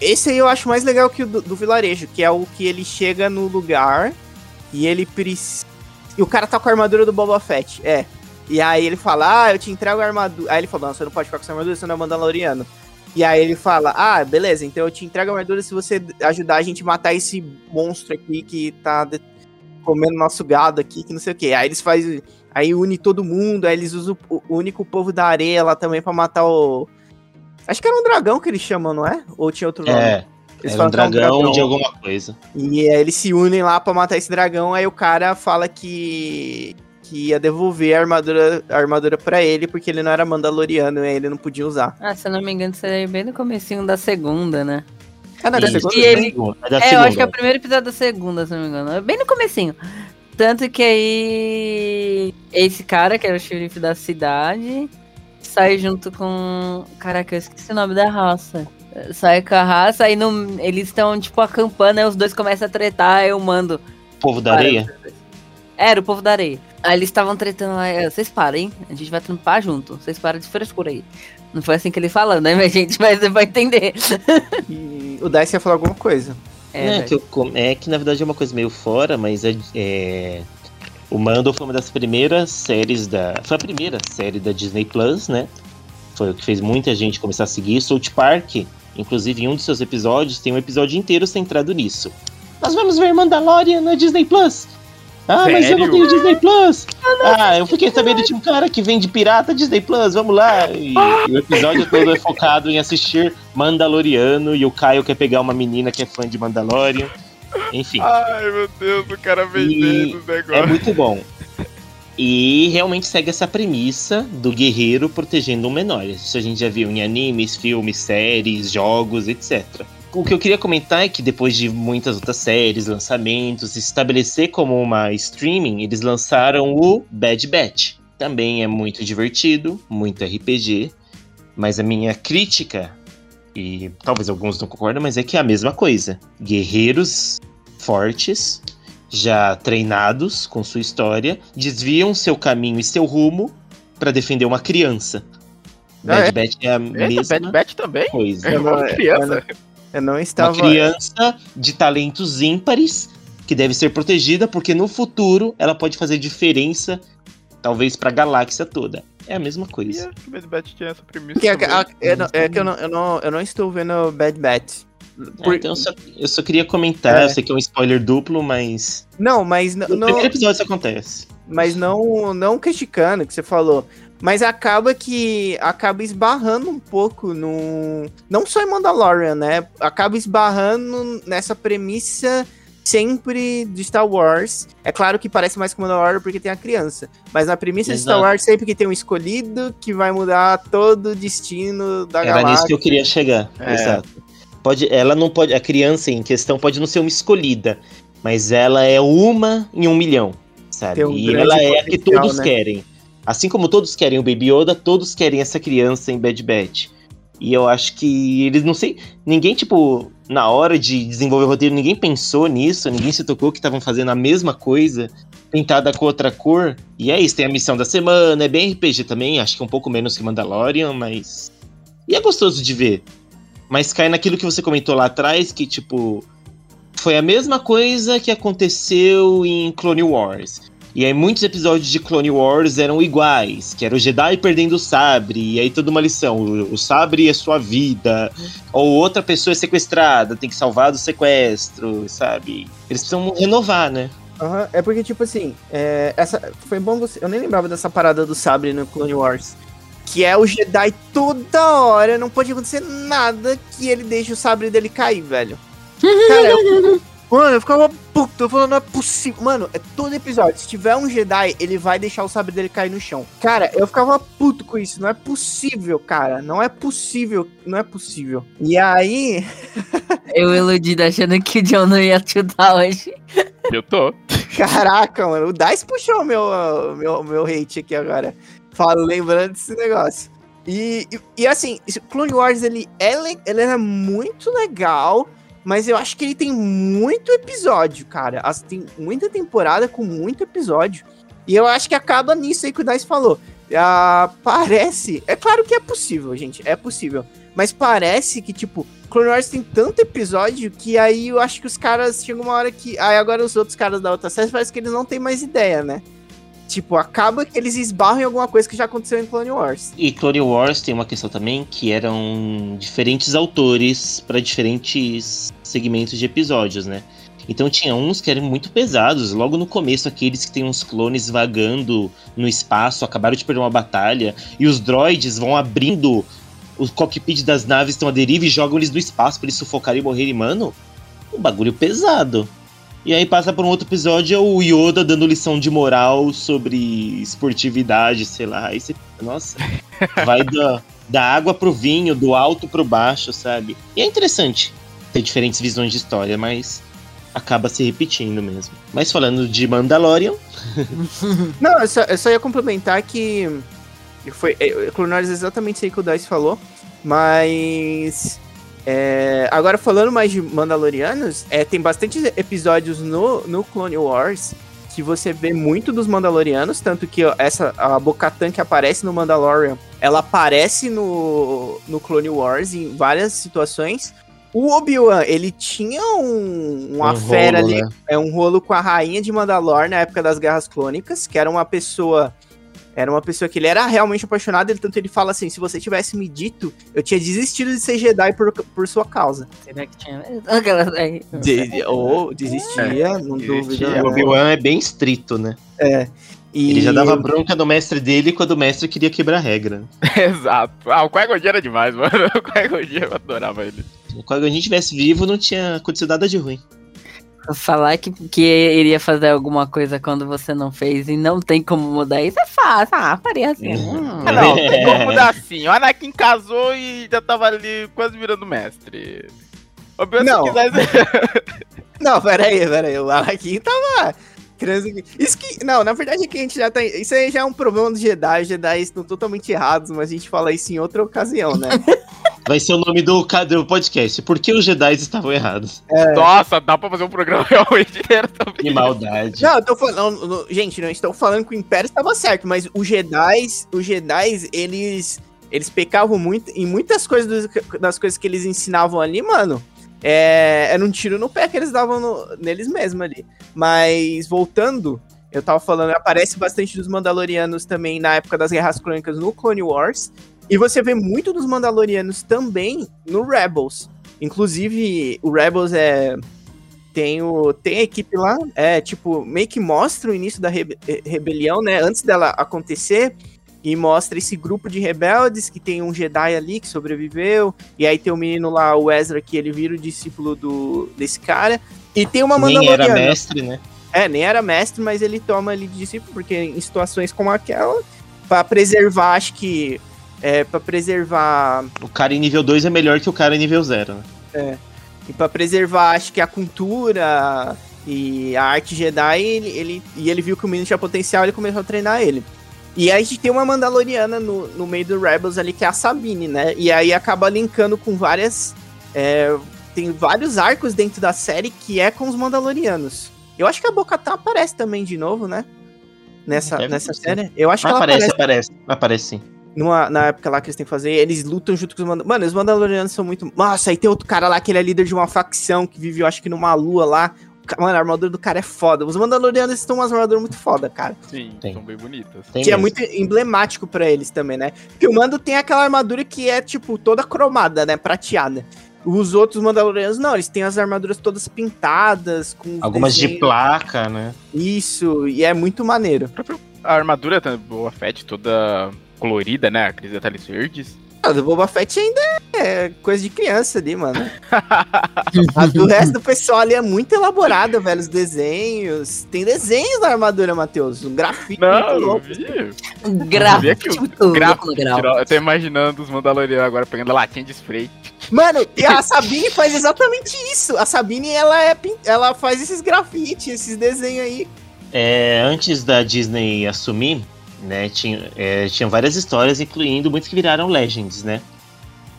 Esse aí eu acho mais legal que o do, do vilarejo, que é o que ele chega no lugar e ele precisa. E o cara tá com a armadura do Boba Fett. É. E aí ele fala, ah, eu te entrego a armadura. Aí ele fala, não, você não pode ficar com essa armadura, você não é Mandaloriano. E aí ele fala, ah, beleza, então eu te entrego a armadura se você ajudar a gente a matar esse monstro aqui que tá comendo nosso gado aqui, que não sei o que. Aí eles fazem. Aí une todo mundo, aí eles usam o único povo da areia lá também pra matar o. Acho que era um dragão que eles chamam, não é? Ou tinha outro nome? É, Eles era um falam que é dragão de alguma coisa. E aí eles se unem lá pra matar esse dragão, aí o cara fala que que ia devolver a armadura, a armadura pra ele, porque ele não era mandaloriano e aí ele não podia usar. Ah, se eu não me engano, isso aí é bem no comecinho da segunda, né? Ah, não, da Isso. segunda? E ele- É da É, eu acho que é o segunda. primeiro episódio da segunda, se não me engano. É bem no comecinho. Tanto que aí esse cara, que era o xerife da cidade, sai junto com. Caraca, eu esqueci o nome da raça. Sai com a raça, aí no... eles estão, tipo, acampando, aí os dois começam a tretar, aí eu mando. Povo da areia? Era o povo da areia. Aí eles estavam tretando lá, "É, vocês parem, a gente vai trampar junto, vocês param de frescura aí. Não foi assim que ele falou, né, minha gente? [laughs] Mas você vai entender. O Dice ia falar alguma coisa. É, É, que eu é que na verdade é uma coisa meio fora, mas é, é- o Mando foi uma das primeiras séries da. Foi a primeira série da Disney Plus, né? Foi o que fez muita gente começar a seguir. South Park, inclusive em um dos seus episódios, tem um episódio inteiro centrado nisso. Nós vamos ver Mandalorian na Disney Plus. Ah, mas eu não Sério? tenho Disney Plus. Ah, eu fiquei sabendo de um cara que vende pirata Disney Plus, vamos lá. E, e o episódio todo é focado em assistir Mandaloriano e o Caio quer pegar uma menina que é fã de Mandalorian. Enfim. Ai, meu Deus, o cara vendendo os É negócios. muito bom. E realmente segue essa premissa do guerreiro protegendo o menor. Isso a gente já viu em animes, filmes, séries, jogos, etc. O que eu queria comentar é que depois de muitas outras séries, lançamentos, estabelecer como uma streaming, eles lançaram o Bad Batch. Também é muito divertido, muito RPG. Mas a minha crítica, e talvez alguns não concordem, mas é que é a mesma coisa. Guerreiros fortes, já treinados com sua história, desviam seu caminho e seu rumo para defender uma criança. Ah, Bad é? Batch é a Eita, mesma Bad Batch também? coisa. É uma não- criança. Eu não estava. Uma criança de talentos ímpares que deve ser protegida porque no futuro ela pode fazer diferença, talvez para a galáxia toda. É a mesma coisa. O Bad Batch tinha essa premissa Que é, a- é, não- é que eu não, eu, não, eu não estou vendo Bad Batch. Ah, então eu só, eu só queria comentar, É. eu sei que é um spoiler duplo, mas Não, mas no não, primeiro episódio isso acontece. mas não, não criticando que você falou. Mas acaba que acaba esbarrando um pouco no. Não só em Mandalorian, né? Acaba esbarrando nessa premissa sempre de Star Wars. É claro que parece mais com Mandalorian porque tem a criança. Mas na premissa de Star Exato. Wars, sempre que tem um escolhido que vai mudar todo o destino da Era nisso galáxia. que eu queria chegar. É. Exato. Pode, ela não pode. A criança em questão pode não ser uma escolhida, mas ela é uma em um milhão, sabe? Um e ela é a que todos né? querem. Assim como todos querem o Baby Yoda, todos querem essa criança em Bad Batch. E eu acho que eles não sei. Ninguém, tipo, na hora de desenvolver o roteiro, ninguém pensou nisso, ninguém se tocou que estavam fazendo a mesma coisa, pintada com outra cor. E é isso, tem a missão da semana, é bem RPG também, acho que um pouco menos que Mandalorian, mas. E é gostoso de ver. Mas cai naquilo que você comentou lá atrás, que, tipo, foi a mesma coisa que aconteceu em Clone Wars. E aí muitos episódios de Clone Wars eram iguais, que era o Jedi perdendo o sabre, e aí toda uma lição, o, o sabre é sua vida, ou outra pessoa é sequestrada, tem que salvar do sequestro, sabe? Eles precisam renovar, né? Aham, é porque, tipo assim, é, essa, foi bom você. Eu nem lembrava dessa parada do sabre no Clone Wars. Que é o Jedi toda hora, não pode acontecer nada que ele deixe o sabre dele cair, velho. [laughs] Cara, eu, mano, eu ficava puto, eu falando, não é possível. Mano, é todo episódio. Se tiver um Jedi, ele vai deixar o sabre dele cair no chão. Cara, eu ficava puto com isso. Não é possível, cara. Não é possível. Não é possível. E aí. [laughs] Eu iludido achando que o John não ia chutar hoje. Eu tô. Caraca, mano, o Dice puxou o meu, meu, meu hate aqui agora. Falo, lembrando desse negócio. E, e, e, assim, Clone Wars, ele é, le- ele é muito legal, mas eu acho que ele tem muito episódio, cara. As- tem muita temporada com muito episódio. E eu acho que acaba nisso aí que o Dice falou. Ah, parece. É claro que é possível, gente. É possível. Mas parece que, tipo, Clone Wars tem tanto episódio que aí eu acho que os caras chegam uma hora que. Aí agora os outros caras da outra série parece que eles não têm mais ideia, né? Tipo, acaba que eles esbarram em alguma coisa que já aconteceu em Clone Wars. E Clone Wars tem uma questão também que eram diferentes autores para diferentes segmentos de episódios, né? Então tinha uns que eram muito pesados, logo no começo aqueles que tem uns clones vagando no espaço, acabaram de perder uma batalha e os droids vão abrindo o cockpit das naves estão à deriva e jogam eles no espaço para eles sufocarem e morrerem, mano. Um bagulho pesado. E aí passa por um outro episódio é o Yoda dando lição de moral sobre esportividade, sei lá. Aí você, nossa, [laughs] vai da, da água pro vinho, do alto pro baixo, sabe? E é interessante ter diferentes visões de história, mas acaba se repetindo mesmo. Mas falando de Mandalorian, [laughs] Não, eu só, eu só ia complementar que. Foi, é, Clone Wars é exatamente isso aí que o Dice falou. Mas. É, agora falando mais de Mandalorianos, é, tem bastante episódios no, no Clone Wars que você vê muito dos Mandalorianos, tanto que ó, essa a Bo-Katan que aparece no Mandalorian, ela aparece no, no Clone Wars em várias situações. O Obi-Wan, ele tinha um, uma Um fera rolo, ali, né? é um rolo com a rainha de Mandalor na época das Guerras Clônicas, que era uma pessoa Era uma pessoa que ele era realmente apaixonado, ele, tanto ele fala assim: se você tivesse me dito, eu tinha desistido de ser Jedi por, por sua causa. Será que tinha Aquelas aí. De, ou desistia, não desistia. dúvida. O né? Obi-Wan é bem estrito, né? É. E... Ele já dava bronca no mestre dele quando o mestre queria quebrar a regra. [laughs] Exato. Ah, o Jinn era demais, mano. [laughs] O Jinn, eu adorava ele. Se o Jinn tivesse vivo, não tinha acontecido nada de ruim. Falar que, que iria fazer alguma coisa quando você não fez e não tem como mudar isso é fácil. Ah, faria assim. Hum. Ah, não, tem como [laughs] mudar assim. O Anakin casou e já tava ali quase virando mestre. Obi-Wan, Não. se quisesse... [laughs] Não, peraí, peraí. O Anakin tava. Trans- Isso que. Não, na verdade é que a gente já tá. Isso aí já é um problema dos Jedi. Os Jedi estão totalmente errados, mas a gente fala isso em outra ocasião, né? [laughs] Vai ser o nome do, do podcast. Por que os Jedi estavam errados? Nossa, dá pra fazer um programa [laughs] realmente inteiro também. Que maldade. Não, eu tô falando. não, Gente, não estou falando que o Império estava certo, mas os Jedi, os Jedi, eles. Eles pecavam muito em muitas coisas das coisas que eles ensinavam ali, mano. É, era um tiro no pé que eles davam no- neles mesmos ali. Mas voltando, eu tava falando, aparece bastante dos Mandalorianos também na época das Guerras Crônicas no Clone Wars. E você vê muito dos Mandalorianos também no Rebels. Inclusive, o Rebels é. Tem, o, tem a equipe lá, é tipo, meio que mostra o início da rebe- eh, rebelião, né? Antes dela acontecer. E mostra esse grupo de rebeldes que tem um Jedi ali que sobreviveu. E aí tem o menino lá, o Ezra, que ele vira o discípulo do, desse cara. E tem uma Nem era Mandaloriana. mestre, né? É, nem era mestre, mas ele toma ali de discípulo, porque em situações como aquela, pra preservar, acho que. É, pra preservar. O cara em nível 2 é melhor que o cara em nível 0. Né? E pra preservar, acho que a cultura e a arte Jedi, ele, ele- e ele viu que o menino tinha potencial, ele começou a treinar ele. E aí a gente tem uma Mandaloriana no, no meio do Rebels ali, que é a Sabine, né? E aí acaba linkando com várias. é, tem vários arcos dentro da série que é com os Mandalorianos. Eu acho que a Bocatã aparece também de novo, né? Nessa, Deve nessa série. Eu acho que ela Aparece, aparece aparece. Aparece sim. numa, na época lá que eles têm que fazer, eles lutam junto com os Mandalorianos. Mano, os Mandalorianos são muito. Nossa, aí tem outro cara lá que ele é líder de uma facção que vive, eu acho que numa lua lá. Mano, a armadura do cara é foda. Os Mandalorianos estão umas armaduras muito foda, cara. Sim, Tem. são bem bonitas. Tem que é mesmo. muito emblemático pra eles também, né? Porque o Mando tem aquela armadura que é, tipo, toda cromada, né? Prateada. Os outros Mandalorianos, não, eles têm as armaduras todas pintadas, com Algumas de desenhos- placa, né? Isso, e é muito maneiro. A armadura da Boa Fett toda colorida, né? Aqueles detalhes verdes. Ah, do Boba Fett ainda é coisa de criança ali, mano. A do resto do pessoal ali é muito elaborada, velho. Os desenhos. Tem desenhos na armadura, Matheus. Um grafite muito Não, louco. vi. Gráfico, Sabia que o muito louco Eu tô imaginando os Mandalorianos agora pegando a latinha de spray. Mano, e a [laughs] Sabine faz exatamente isso. A Sabine, ela é ela faz esses grafites, esses desenhos aí. É, antes da Disney assumir, né, tinha, é, tinha várias histórias, incluindo muitas que viraram Legends, né?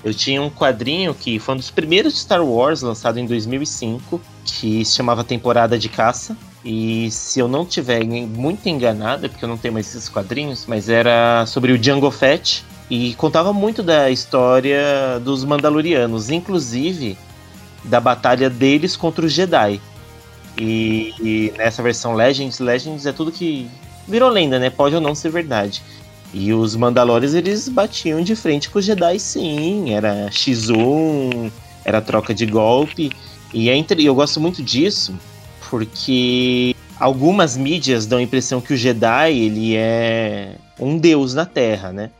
Eu tinha um quadrinho que foi um dos primeiros de Star Wars, lançado em 2005, que se chamava Temporada de Caça. E se eu não tiver muito enganado, é porque eu não tenho mais esses quadrinhos, mas era sobre o Django Fett e contava muito da história dos Mandalorianos, inclusive da batalha deles contra os Jedi. E, e nessa versão Legends, Legends é tudo que virou lenda, né? Pode ou não ser verdade. E os Mandalores eles batiam de frente com os Jedi, sim. Era X1, era troca de golpe. E é inter... eu gosto muito disso porque algumas mídias dão a impressão que o Jedi ele é um deus na Terra, né?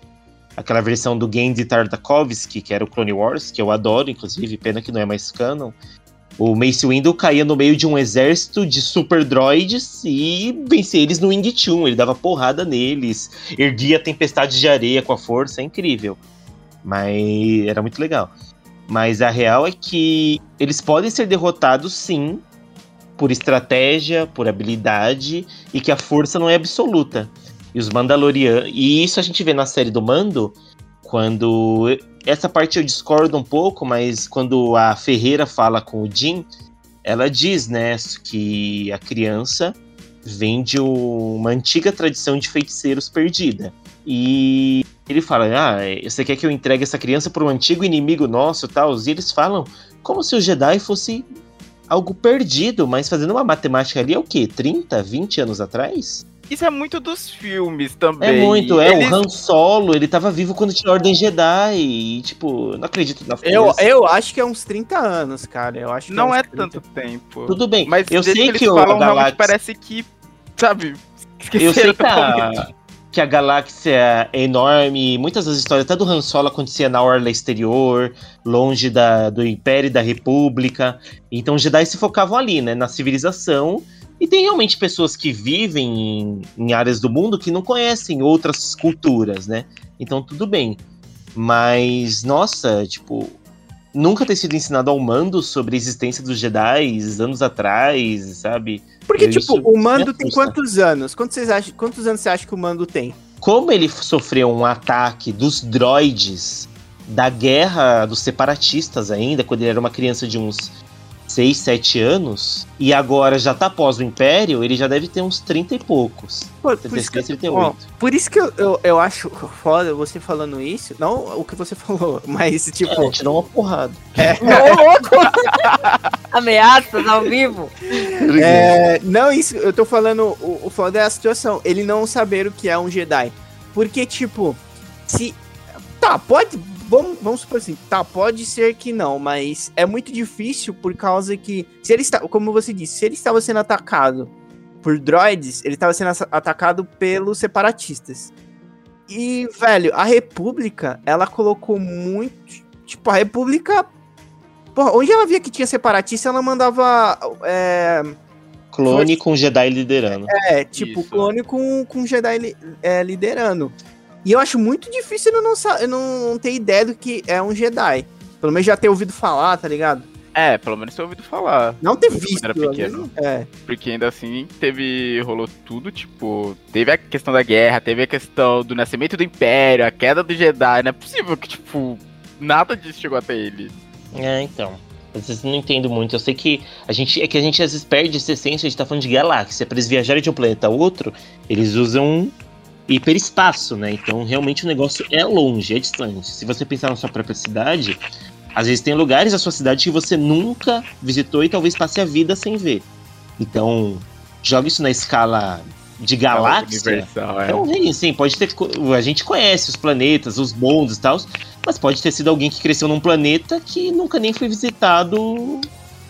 Aquela versão do Gendy Tartakovsky, que era o Clone Wars, que eu adoro, inclusive, pena que não é mais canon. O Mace Windu caía no meio de um exército de super droids e vencia eles no Wing Chun. Ele dava porrada neles, erguia tempestade de areia com a força, é incrível. Mas era muito legal. Mas a real é que eles podem ser derrotados sim, por estratégia, por habilidade, e que a força não é absoluta. E os Mandalorianos. E isso a gente vê na série do Mando, quando. Essa parte eu discordo um pouco, mas quando a Ferreira fala com o Jim, ela diz, né, que a criança vem de uma antiga tradição de feiticeiros perdida. E ele fala: Ah, você quer que eu entregue essa criança para um antigo inimigo nosso tal? E eles falam como se o Jedi fosse algo perdido, mas fazendo uma matemática ali é o quê? 30, 20 anos atrás? Isso é muito dos filmes também. É muito, é. Eles- O Han Solo, ele tava vivo quando tinha Ordem Jedi. E, tipo, não acredito na Eu, força. eu acho que é uns 30 anos, cara. Eu acho que Não é 30. tanto tempo. Tudo bem, Mas eu sei eles que o falam, realmente Galáxia... parece que, sabe, esqueceram Eu sei que a, que a galáxia é enorme, muitas das histórias, até do Han Solo, acontecia na orla exterior, longe da, do Império e da República. Então os Jedi se focavam ali, né, na civilização. E tem realmente pessoas que vivem em, em áreas do mundo que não conhecem outras culturas, né? Então tudo bem. Mas, nossa, tipo, nunca ter sido ensinado ao mando sobre a existência dos Jedi anos atrás, sabe? Porque, Isso tipo, o Mando tem quantos anos? Quantos, vocês acham, quantos anos você acha que o Mando tem? como ele sofreu um ataque dos droids da guerra dos separatistas ainda, quando ele era uma criança de uns 6, 7 anos, e agora já tá pós o Império, ele já deve ter uns 30 e poucos. Pô, por, isso que, 36, 38. ó, por isso que eu, eu, eu acho foda você falando isso. Não o que você [laughs] falou, mas, tipo. É, dá uma porrada. Louco! [laughs] Ameaças ao vivo. É, não, isso, eu tô falando, o, o foda é a situação, ele não saber o que é um Jedi. Porque, tipo, se. Tá, pode. Vamos, vamos supor assim, tá, pode ser que não, mas é muito difícil por causa que. Se ele está. Como você disse, se ele estava sendo atacado por droids, ele estava sendo atacado pelos separatistas. E, velho, a República, ela colocou muito. Tipo, a República. Porra, onde ela via que tinha separatista, ela mandava. É, Clone com Jedi liderando. é, tipo, Isso. clone com, com Jedi li- é, liderando. E eu acho muito difícil eu não, sa- eu não ter ideia do que é um Jedi. Pelo menos já ter ouvido falar, tá ligado? É, pelo menos eu ouvido falar. Não ter visto. era pequeno. vezes, É. Porque ainda assim teve. rolou tudo, tipo. Teve a questão da guerra, teve a questão do nascimento do Império, a queda do Jedi. Não é possível que, tipo, nada disso chegou até ele. É, então. Às vezes não entendo muito. Eu sei que a gente. É que a gente às vezes perde essa essência, a gente tá falando de galáxia. Pra eles viajarem de um planeta a outro, eles usam hiperespaço, né? Então realmente o negócio é longe, é distante. Se você pensar na sua própria cidade, às vezes tem lugares da sua cidade que você nunca visitou e talvez passe a vida sem ver. Então, joga isso na escala de galáxia. Universal, é. Então, sim, sim, pode ter. A gente conhece os planetas, os bondes e tal, mas pode ter sido alguém que cresceu num planeta que nunca nem foi visitado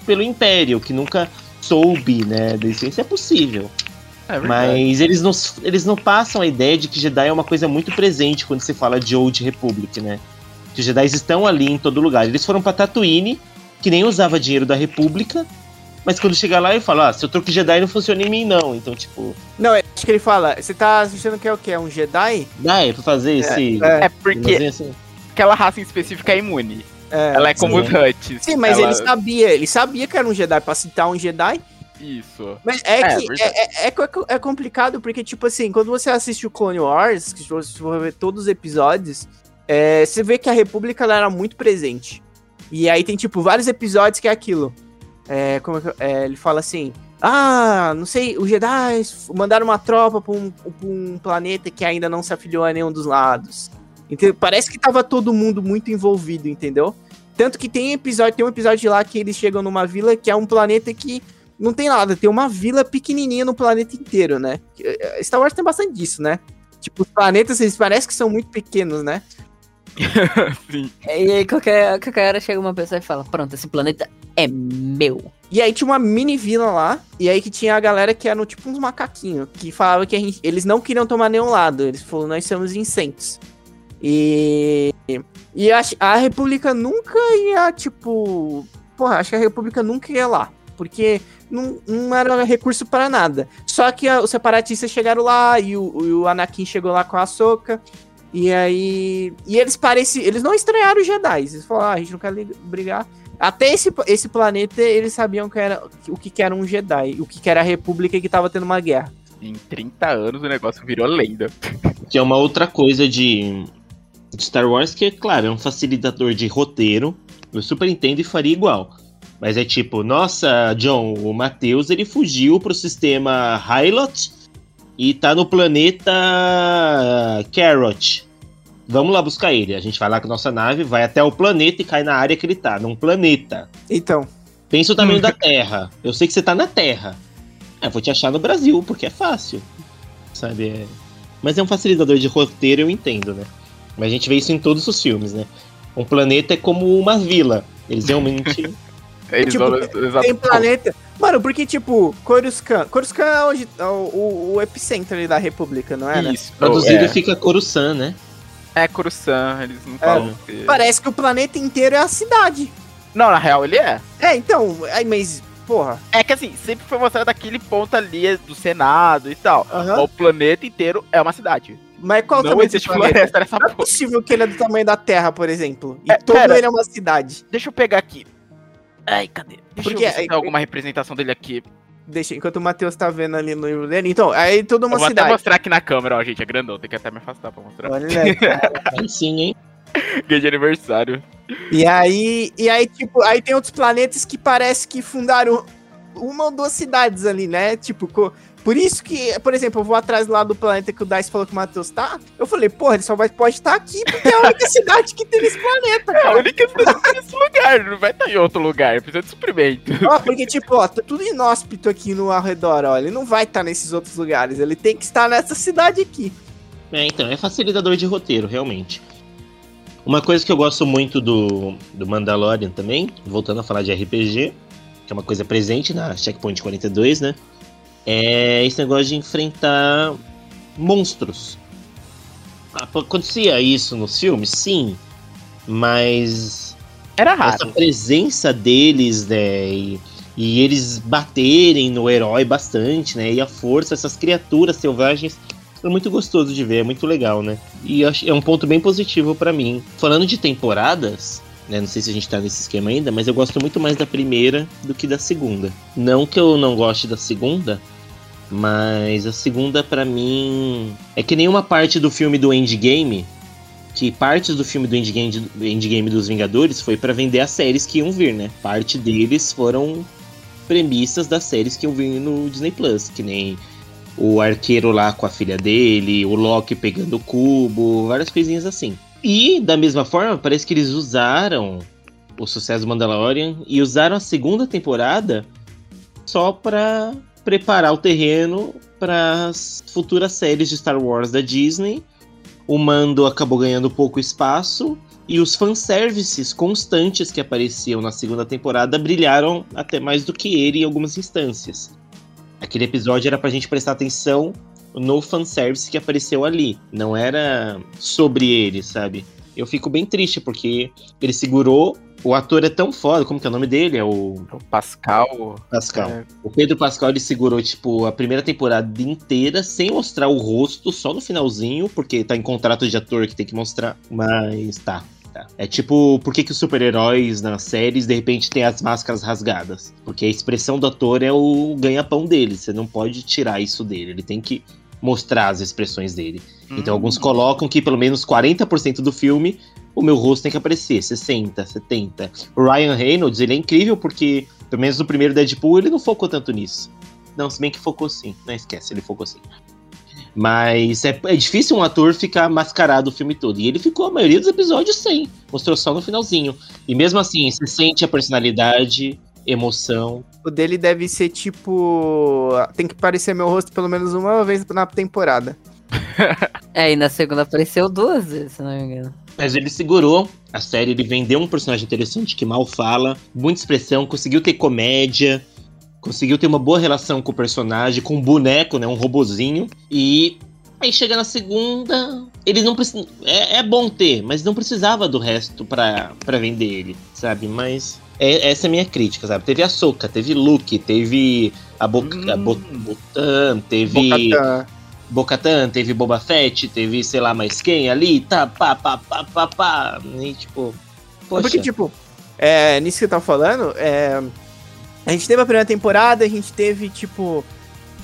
pelo Império, que nunca soube, né? da existência. É possível. É. Mas eles não, eles não passam a ideia de que Jedi é uma coisa muito presente quando se fala de Old Republic, né? Que os Jedi estão ali em todo lugar. Eles foram pra Tatooine, que nem usava dinheiro da República, mas quando chega lá ele fala, ah, seu truque Jedi não funciona em mim não. Então, tipo, Não, é acho que ele fala. Você tá achando que é o quê? É um Jedi? dá é pra fazer esse... é. É porque assim, aquela raça em específico é imune. É. Ela é como sim. os Huts. Sim, mas Ela- ele sabia. Ele sabia que era um Jedi pra citar um Jedi. Isso. Mas é, É, que é, é, é co- é complicado porque, tipo assim, quando você assiste o Clone Wars, que se você for ver todos os episódios, é, você vê que a República ela era muito presente. E aí tem, tipo, vários episódios que é aquilo. É, como é que- é, ele fala assim: Ah, não sei, os Jedi mandaram uma tropa pra um, pra um planeta que ainda não se afiliou a nenhum dos lados. Entendeu? Parece que tava todo mundo muito envolvido, entendeu? Tanto que tem episódio, tem um episódio lá que eles chegam numa vila que é um planeta que não tem nada, tem uma vila pequenininha no planeta inteiro, né? Eh, Star Wars tem bastante disso, né? Tipo, os planetas, eles parecem que são muito pequenos, né? [laughs] Sim. E aí qualquer, qualquer hora chega uma pessoa e fala, pronto, esse planeta é meu. E aí tinha uma mini vila lá, e aí que tinha a galera que eram tipo uns macaquinhos, que falava que a gente- eles não queriam tomar nenhum lado, eles falaram, nós somos incentos. E, e a, a República nunca ia, tipo, porra, acho que a República nunca ia lá, porque não, não era recurso para nada. Só que a- os separatistas chegaram lá, e o, o Anakin chegou lá com a Ahsoka, e aí. E eles pareciam. Eles não estranharam os Jedi. Eles falaram, ah, a gente não quer brigar. Até esse, esse planeta, eles sabiam que era, o que, que era um Jedi, o que, que era a República e que tava tendo uma guerra. Em 30 anos o negócio virou lenda. Que é uma outra coisa de, de Star Wars que, é claro, é um facilitador de roteiro. Eu super entendo e faria igual. Mas é tipo, nossa, John, o Matheus ele fugiu pro sistema Hilot e tá no planeta Carrot. Vamos lá buscar ele. A gente vai lá com a nossa nave, vai até o planeta e cai na área que ele tá, num planeta. Então, Pensa o tamanho da Terra. Eu sei que você tá na Terra. Ah, vou te achar no Brasil, porque é fácil. sabe? É... Mas é um facilitador de roteiro, eu entendo, né? Mas a gente vê isso em todos os filmes, né? Um planeta é como uma vila. Eles realmente. [laughs] Eles Tipo, vão-. Tem planeta. Mano, porque, tipo, Coruscant. Coruscant é, onde, é o, o- o epicentro ali da República, não é? né? Isso. Traduzido é, fica Coruscant, né? é Coruscant, eles não falam. que- Parece que o planeta inteiro é a cidade. Não, na real ele é. É, então, aí, mas, porra. É que assim, sempre foi mostrado aquele ponto ali do Senado e tal. aham. O planeta inteiro é uma cidade. Mas qual o não existe planeta? floresta nessa Não é porra. possível que ele é do tamanho da Terra, por exemplo. E É, todo pera. ele é uma cidade. Deixa eu pegar aqui. Ai, cadê? Deixa Porque eu ver se aí- tem alguma representação dele aqui. Deixa, enquanto o Matheus tá vendo ali no livro dele. Então, aí toda uma eu vou cidade. até mostrar aqui na câmera, ó, gente. É grandão, tem que até me afastar pra mostrar. Olha, [laughs] cara. Aí sim, hein? Dia de aniversário. E aí, e aí, tipo, aí tem outros planetas que parece que fundaram uma ou duas cidades ali, né? Tipo, por isso que, por exemplo, eu vou atrás lá do planeta que o Dice falou que o Matheus tá. Eu falei, porra, ele só vai, pode estar aqui porque é a única [laughs] cidade que tem nesse planeta, É a cara. única cidade nesse lugar, não vai estar em outro lugar, precisa de suprimento. Ó, porque, tipo, ó, tá tudo inóspito aqui no arredor, ó. Ele não vai estar nesses outros lugares, ele tem que estar nessa cidade aqui. É, então, é facilitador de roteiro, realmente. Uma coisa que eu gosto muito do, do Mandalorian também, voltando a falar de RPG, que é uma coisa presente na Checkpoint 42, né? É esse negócio de enfrentar monstros. Acontecia isso nos filmes? Sim. Mas Era essa raro. presença deles, né? E, e eles baterem no herói bastante, né? E a força, essas criaturas selvagens, é muito gostoso de ver, é muito legal, né? E é um ponto bem positivo pra mim. Falando de temporadas, né? Não sei se a gente tá nesse esquema ainda, mas eu gosto muito mais da primeira do que da segunda. Não que eu não goste da segunda, mas a segunda pra mim é que nenhuma parte do filme do Endgame que partes do filme do Endgame, Endgame dos Vingadores foi pra vender as séries que iam vir, né? Parte deles foram premissas das séries que iam vir no Disney Plus, que nem o arqueiro lá com a filha dele, o Loki pegando o cubo, várias coisinhas assim. E da mesma forma, parece que eles usaram o sucesso do Mandalorian e usaram a segunda temporada só pra preparar o terreno para as futuras séries de Star Wars da Disney o Mando acabou ganhando pouco espaço e os fanservices constantes que apareciam na segunda temporada brilharam até mais do que ele em algumas instâncias. Aquele episódio era pra gente prestar atenção no fanservice que apareceu ali, não era sobre ele, sabe? Eu fico bem triste porque ele segurou. O ator é tão foda, como que é o nome dele? É o O Pascal. Pascal. É. O Pedro Pascal ele segurou, tipo, a primeira temporada inteira sem mostrar o rosto, só no finalzinho, porque tá em contrato de ator que tem que mostrar. Mas tá. tá. É tipo, por que, que os super-heróis nas séries de repente tem as máscaras rasgadas? Porque a expressão do ator é o ganha-pão dele. Você não pode tirar isso dele. Ele tem que mostrar as expressões dele. Então Hum. alguns colocam que pelo menos 40% do filme o meu rosto tem que aparecer, 60, 70. O Ryan Reynolds, ele é incrível porque, pelo menos no primeiro Deadpool, ele não focou tanto nisso. Não, se bem que focou sim. Não esquece, ele focou sim. Mas é, é difícil um ator ficar mascarado o filme todo. E ele ficou a maioria dos episódios sem. Mostrou só no finalzinho. E mesmo assim, você sente a personalidade, emoção. O dele deve ser tipo. Tem que parecer meu rosto pelo menos uma vez na temporada. [laughs] É, e na segunda apareceu duas vezes, se não me engano. Mas ele segurou a série, ele vendeu um personagem interessante que mal fala, muita expressão, conseguiu ter comédia, conseguiu ter uma boa relação com o personagem, com o boneco, né? Um robozinho. E aí chega na segunda. Ele não precisa. É, é bom ter, mas não precisava do resto pra, pra vender ele, sabe? Mas. é- essa é a minha crítica, sabe? Teve a Soca, teve Luke, teve a Boca, Hum. Bo- Botan, teve. Bocatã. Bocatan, teve Boba Fett, teve sei lá mais quem ali, tá, pá, pá, pá, pá, pá. E tipo. Poxa, Porque, tipo, é, nisso que eu tava falando, é, a gente teve a primeira temporada, a gente teve, tipo.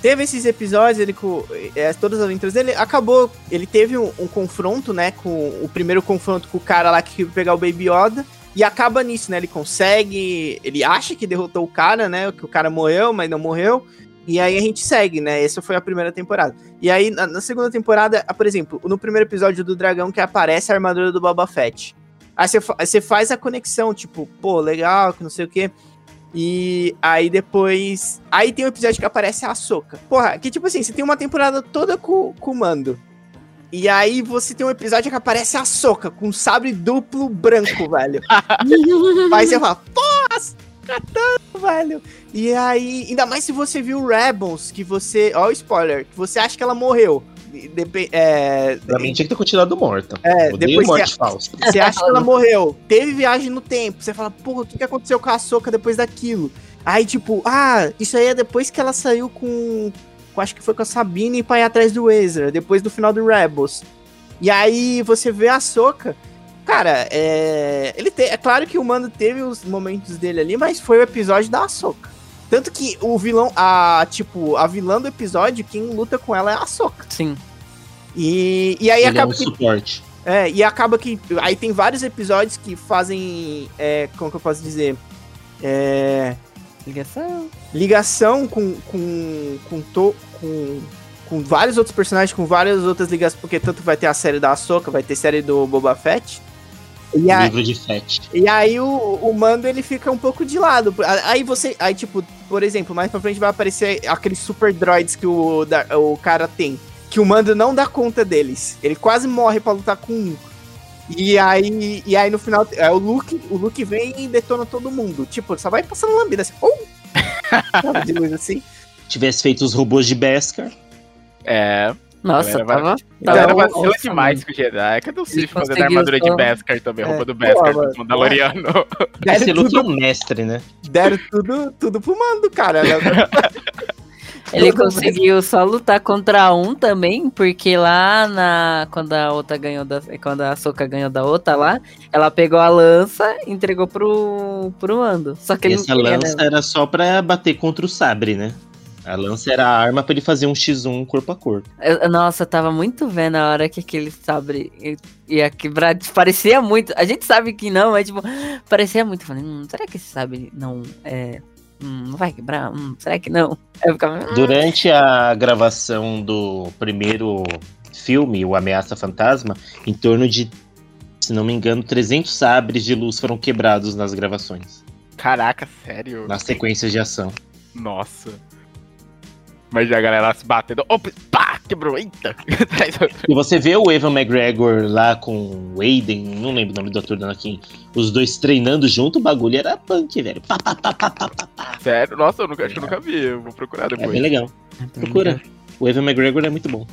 Teve esses episódios, ele com. é, todas as aventuras dele. Acabou. Ele teve um, um confronto, né? Com o primeiro confronto com o cara lá que queria pegar o Baby Yoda. E acaba nisso, né? Ele consegue. Ele acha que derrotou o cara, né? Que o cara morreu, mas não morreu. E aí a gente segue, né? Essa foi a primeira temporada. E aí, na, na segunda temporada, por exemplo, no primeiro episódio do dragão que aparece a armadura do Boba Fett. Aí você faz a conexão, tipo, pô, legal, que não sei o quê. E aí depois. Aí tem um episódio que aparece a Ahsoka. Porra, que tipo assim, você tem uma temporada toda com, com o Mando. E aí você tem um episódio que aparece a Ahsoka com um sabre duplo branco, velho. aí você fala, porra, katana, velho. E aí, ainda mais se você viu Rebels, que você. Ó, o spoiler, que você acha que ela morreu. Depe é, Pra mim tinha que ter continuado morta. É, Odeio depois morte que- falsa. Você acha que ela [laughs] morreu, teve viagem no tempo. Você fala, porra, o que, aconteceu com a Soca depois daquilo? Aí, tipo, ah, isso aí é depois que ela saiu com. com acho que foi com a Sabine pra ir atrás do Ezra, depois do final do Rebels. E aí você vê a Soca. Cara, é. Ele te, é claro que o Mando teve os momentos dele ali, mas foi o episódio da Ahsoka. Tanto que o vilão, a, tipo, a vilã do episódio, quem luta com ela é a Ahsoka. Sim. E, e aí Ele é acaba um que suporte. é, e acaba que. Aí tem vários episódios que fazem. É, como que eu posso dizer? É, Ligação. ligação com. com. com, to, com com vários outros personagens, com várias outras ligações, porque tanto vai ter a série da Ahsoka, vai ter série do Boba Fett. E, a- Livro de Fett. e aí o, o Mando ele fica um pouco de lado. Aí você. Aí, tipo, por exemplo, mais pra frente vai aparecer aqueles super droids que o, da- o cara tem. Que o Mando não dá conta deles. Ele quase morre pra lutar com um. E aí, e aí no final, é, o Luke, o Luke vem e detona todo mundo. Tipo, só vai passando lambida assim. Pum! [laughs] Sabe, de luz assim. Tivesse feito os robôs de Beskar. É. Nossa, tava. Galera Tava vacila demais com o Jedi. Cadê o Sith fazendo a armadura de Beskar também? É, Roupa do Beskar do Mandaloriano. [laughs] Deram Esse Luke é tudo, um mestre, né? deram tudo, tudo pro Mando, cara. [laughs] Ele conseguiu só lutar contra um também, porque lá na. Quando a outra ganhou da. Quando a Soca ganhou da outra lá, ela pegou a lança e entregou pro, pro Ando. Só que E ele essa não queria, lança né? era só pra bater contra o sabre, né? A lança era a arma pra ele fazer um X1 corpo a corpo. Eu- Nossa, eu tava muito vendo a hora que aquele sabre ia quebrar. Parecia muito. A gente sabe que não, mas tipo, parecia muito. Falei, hum, será que esse sabre não é. hum, não vai quebrar? Hum, será que não? Ficava. hum. Durante a gravação do primeiro filme, O Ameaça Fantasma, em torno de, se não me engano, 300 sabres de luz foram quebrados nas gravações, Caraca, sério? nas sequências de ação. Nossa. Mas a galera se batendo. Opa, pá, quebrou. Eita. [laughs] E você vê o Evan McGregor lá com o Aiden, não lembro o nome do ator do Anakin, os dois treinando junto, o bagulho era punk, velho. Pá, pá, pá, pá, pá, pá, sério? Nossa, eu nunca, acho que eu nunca vi. Eu vou procurar É depois. bem legal. Procura. O Evan McGregor é muito bom.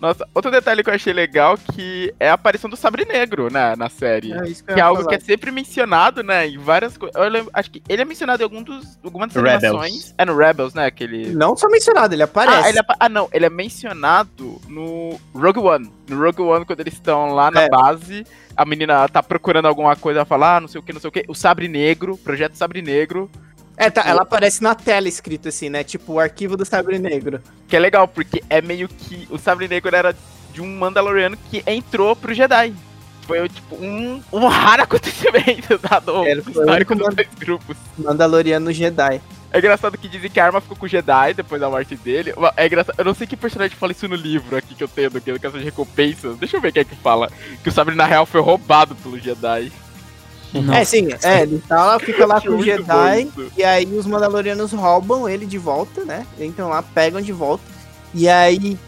Nossa, outro detalhe que eu achei legal que é a aparição do Sabre Negro na, na série. É isso que eu Que é algo falar. que é sempre mencionado, né? Em várias coisas. Eu lembro- acho que ele é mencionado em algum dos, algumas das Rebels. animações. É no Rebels, né? Aquele. Não só mencionado, ele aparece. Ah, ele apa- ah, não, ele é mencionado no Rogue One. No Rogue One, quando eles estão lá na É. base, a menina tá procurando alguma coisa, fala, ah, não sei o que, não sei o que. O Sabre Negro, Projeto Sabre Negro, É, tá, ela aparece na tela escrito assim, né? Tipo, o arquivo do Sabre Negro. que é legal, porque é meio que. O Sabre Negro era de um Mandaloriano que entrou pro Jedi. Foi tipo um, um raro [laughs] acontecimento dado Ele o foi o único dos dois grupos. Mandaloriano Jedi. É engraçado que dizem que a arma ficou com o Jedi depois da morte dele. É engraçado. Eu não sei que personagem fala isso no livro aqui que eu tenho do que do Caça de Recompensas. Deixa eu ver quem é que fala. Que o Sabre na real foi roubado pelo Jedi. É, sim, é, ele tá lá, fica lá [laughs] com o Jedi. E aí os Mandalorianos roubam ele de volta, né? Entram lá, pegam de volta. E aí.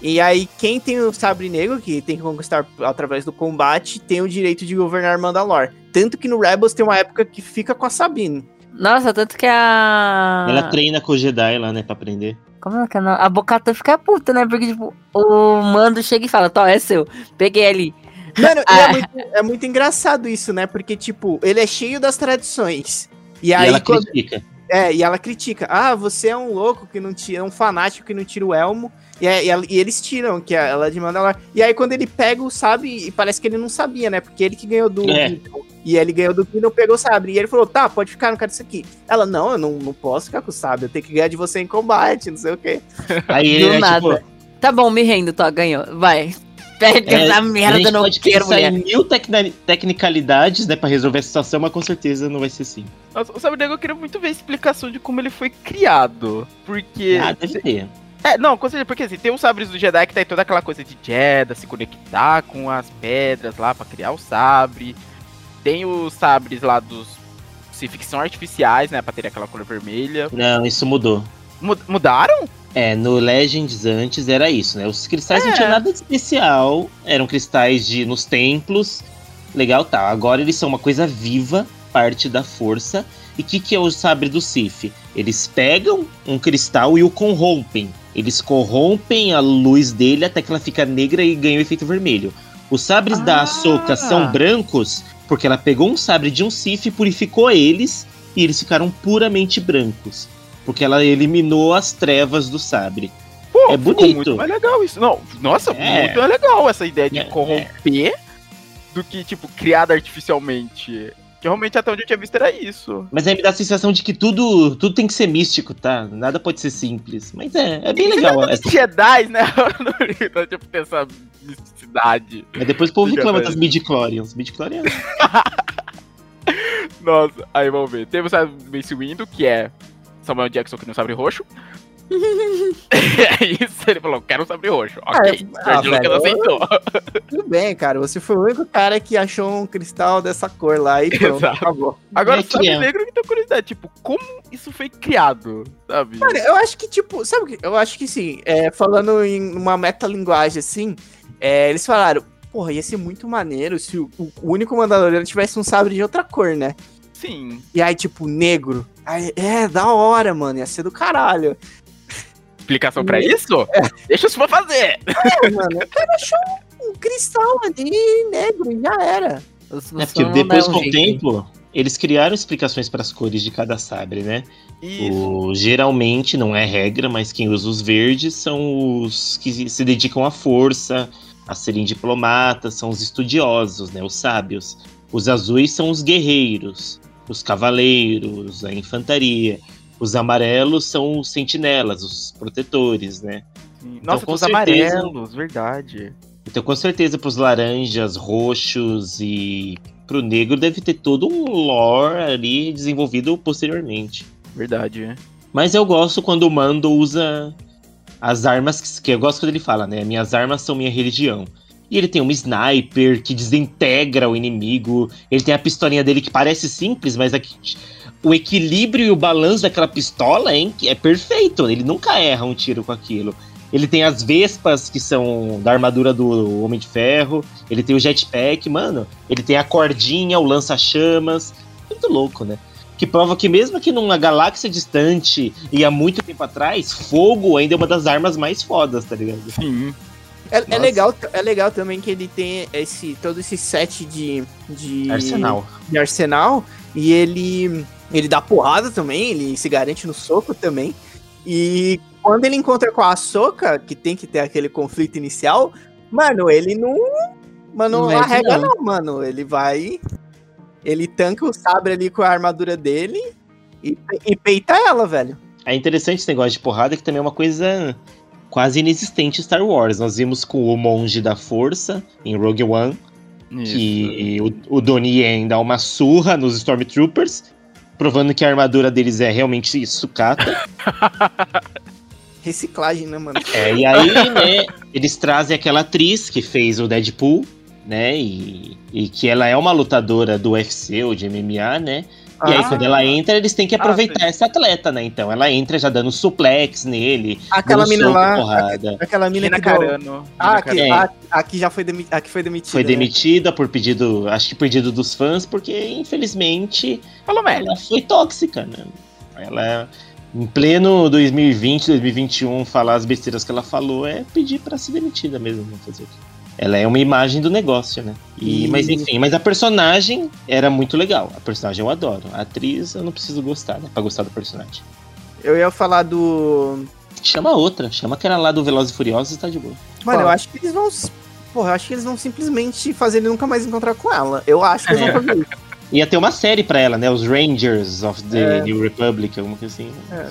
E aí, quem tem o Sabre Negro, que tem que conquistar através do combate, tem o direito de governar Mandalor. Tanto que no Rebels tem uma época que fica com a Sabine. Nossa, tanto que a. Ela treina com o Jedi lá, né, pra aprender. Como é que é? A Bocata fica puta, né? Porque, tipo, o mando chega e fala: Tó, é seu. Peguei ali. Mano, e Ah. é, muito, é muito engraçado isso, né? Porque, tipo, ele é cheio das tradições. E E, aí, ela quando- critica. É, e ela critica. Ah, você é um louco que não tira, é um fanático que não tira o elmo. E, e ela- e eles tiram, que ela é de Mandalor. E aí, quando ele pega o sabre, e parece que ele não sabia, né? Porque ele que ganhou do É. E ele ganhou do Gideon, pegou o sabre. E ele falou, tá, pode ficar, não quero isso aqui. Ela, não, eu não, não posso ficar com o sabre. Eu tenho que ganhar de você em combate, não sei o quê. Aí Do ele é nada. tipo, Tá bom, me rendo, Tó, ganhou. Vai. Pega É, essa a merda, não pode quero, pensar mulher. em mil tecna- tecnicalidades, né, pra resolver a situação, mas com certeza não vai ser assim. Nossa, o Sabre Negro eu queria muito ver a explicação de como ele foi criado. Porque. Ah, deve ter. É, não, com certeza, porque assim, tem os sabres do Jedi que tem toda aquela coisa de Jeddah, se conectar com as pedras lá pra criar o sabre. Tem os sabres lá dos Sith que são artificiais, né? Pra ter aquela cor vermelha. Não, isso mudou. Mu- Mudaram? É, no Legends antes era isso, né? Os cristais não É. tinham nada de especial, eram cristais de nos templos, legal, tá. Agora eles são uma coisa viva, parte da força. E o que, que é o sabre do Sif? Eles pegam um cristal e o corrompem. Eles corrompem a luz dele até que ela fica negra e ganha o efeito vermelho. Os sabres da Ah! Ahsoka são brancos porque ela pegou um sabre de um Sif, purificou eles e eles ficaram puramente brancos. Porque ela eliminou as trevas do sabre. Pô, É bonito. muito mais legal isso. Não, nossa, É. muito mais legal essa ideia de É, corromper do que, tipo, criada artificialmente. Que realmente até onde eu tinha visto era isso. Mas aí me dá a sensação de que tudo, tudo tem que ser místico, tá? Nada pode ser simples. Mas é, é bem legal. Essa... Jedi, né? [laughs] Não, tipo, ter essa misticidade. Mas depois o povo Jedi. reclama das midi-chlorians. Midi-chlorians. [laughs] Nossa, aí vamos ver. Temos a Mace Windu, que é Samuel Jackson que não sabre roxo. [laughs] é isso, ele falou, quero um sabre roxo. Ok, ah, George Lucas aceitou. Tudo bem, cara. Você foi o único cara que achou um cristal dessa cor lá e pronto, Exato. acabou. Agora, É o sabre que é. negro me deu curiosidade, tipo, como isso foi criado, sabe? Cara, eu acho que, tipo, sabe o que? Eu acho que sim, é, falando em uma metalinguagem assim, é, eles falaram, porra, ia ser muito maneiro se o, o único Mandaloriano tivesse um sabre de outra cor, né? Sim. E aí, tipo, negro. Aí, é, da hora, mano, ia ser do caralho. Explicação pra isso? Deixa os fãs fazer. É, mano, o cara achou um cristal ali negro e já era. É porque depois, com o tempo, eles criaram explicações para as cores de cada sabre, né? Isso. O, geralmente, não é regra, mas quem usa os verdes são os que se dedicam à força, a serem diplomatas, são os estudiosos, né? Os sábios. Os azuis são os guerreiros, os cavaleiros, a infantaria. Os amarelos são os sentinelas, os protetores, né? Sim. Nossa, com os certeza- amarelos, verdade. Então, com certeza, pros laranjas, roxos e pro negro deve ter todo um lore ali desenvolvido posteriormente. Verdade. Mas eu gosto quando o Mando usa as armas que, que eu gosto quando ele fala, né? Minhas armas são minha religião. E ele tem um sniper que desintegra o inimigo. Ele tem a pistolinha dele que parece simples, mas aqui, o equilíbrio e o balanço daquela pistola hein, é perfeito. Ele nunca erra um tiro com aquilo. Ele tem as vespas que são da armadura do Homem de Ferro. Ele tem o jetpack, mano. Ele tem a cordinha, o lança-chamas. Muito louco, né? Que prova que mesmo que numa galáxia distante e há muito tempo atrás, fogo ainda é uma das armas mais fodas, tá ligado? Sim. É, é legal, é legal também que ele tem esse, todo esse set de, de Arsenal. de arsenal e ele ele dá porrada também, ele se garante no soco também. E quando ele encontra com a Ahsoka, que tem que ter aquele conflito inicial, mano, ele não mano, Não arrega não. não, mano, ele vai ele tanca o sabre ali com a armadura dele e, e peita ela, velho. É interessante esse negócio de porrada, que também é uma coisa quase inexistente Star Wars. Nós vimos com o Monge da Força em Rogue One, Isso. que o, o Donnie Yen dá uma surra nos Stormtroopers, provando que a armadura deles é realmente sucata. [laughs] Reciclagem, né, mano? É, e aí, né, eles trazem aquela atriz que fez o Deadpool, né, e, e que ela é uma lutadora do UFC ou de MMA, né, e aí Ah, quando ela entra, eles têm que Ah, aproveitar essa atleta, né, então ela entra já dando suplex nele, aquela mina soco, lá, porrada. aquela mina Gina que deu- Carano. Ah, Gina aqui, a, aqui já foi, demi, aqui foi demitida. Foi né? demitida por pedido, acho que pedido dos fãs, porque infelizmente Falou merda. ela foi tóxica, né? Ela, em pleno 2020, 2021, falar as besteiras que ela falou é pedir pra ser demitida mesmo, não fazer o quê? Ela é uma imagem do negócio, né? E, E- Mas enfim, mas a personagem era muito legal. A personagem eu adoro. A atriz eu não preciso gostar, né? Pra gostar do personagem. Eu ia falar do. Chama outra, chama aquela lá do Velozes e Furiosos e tá de boa. Mano, eu acho que eles vão. Porra, eu acho que eles vão simplesmente fazer ele nunca mais encontrar com ela. Eu acho que eles vão fazer isso. [laughs] Ia ter uma série pra ela, né? Os Rangers of the É. New Republic, alguma coisa assim. Eh,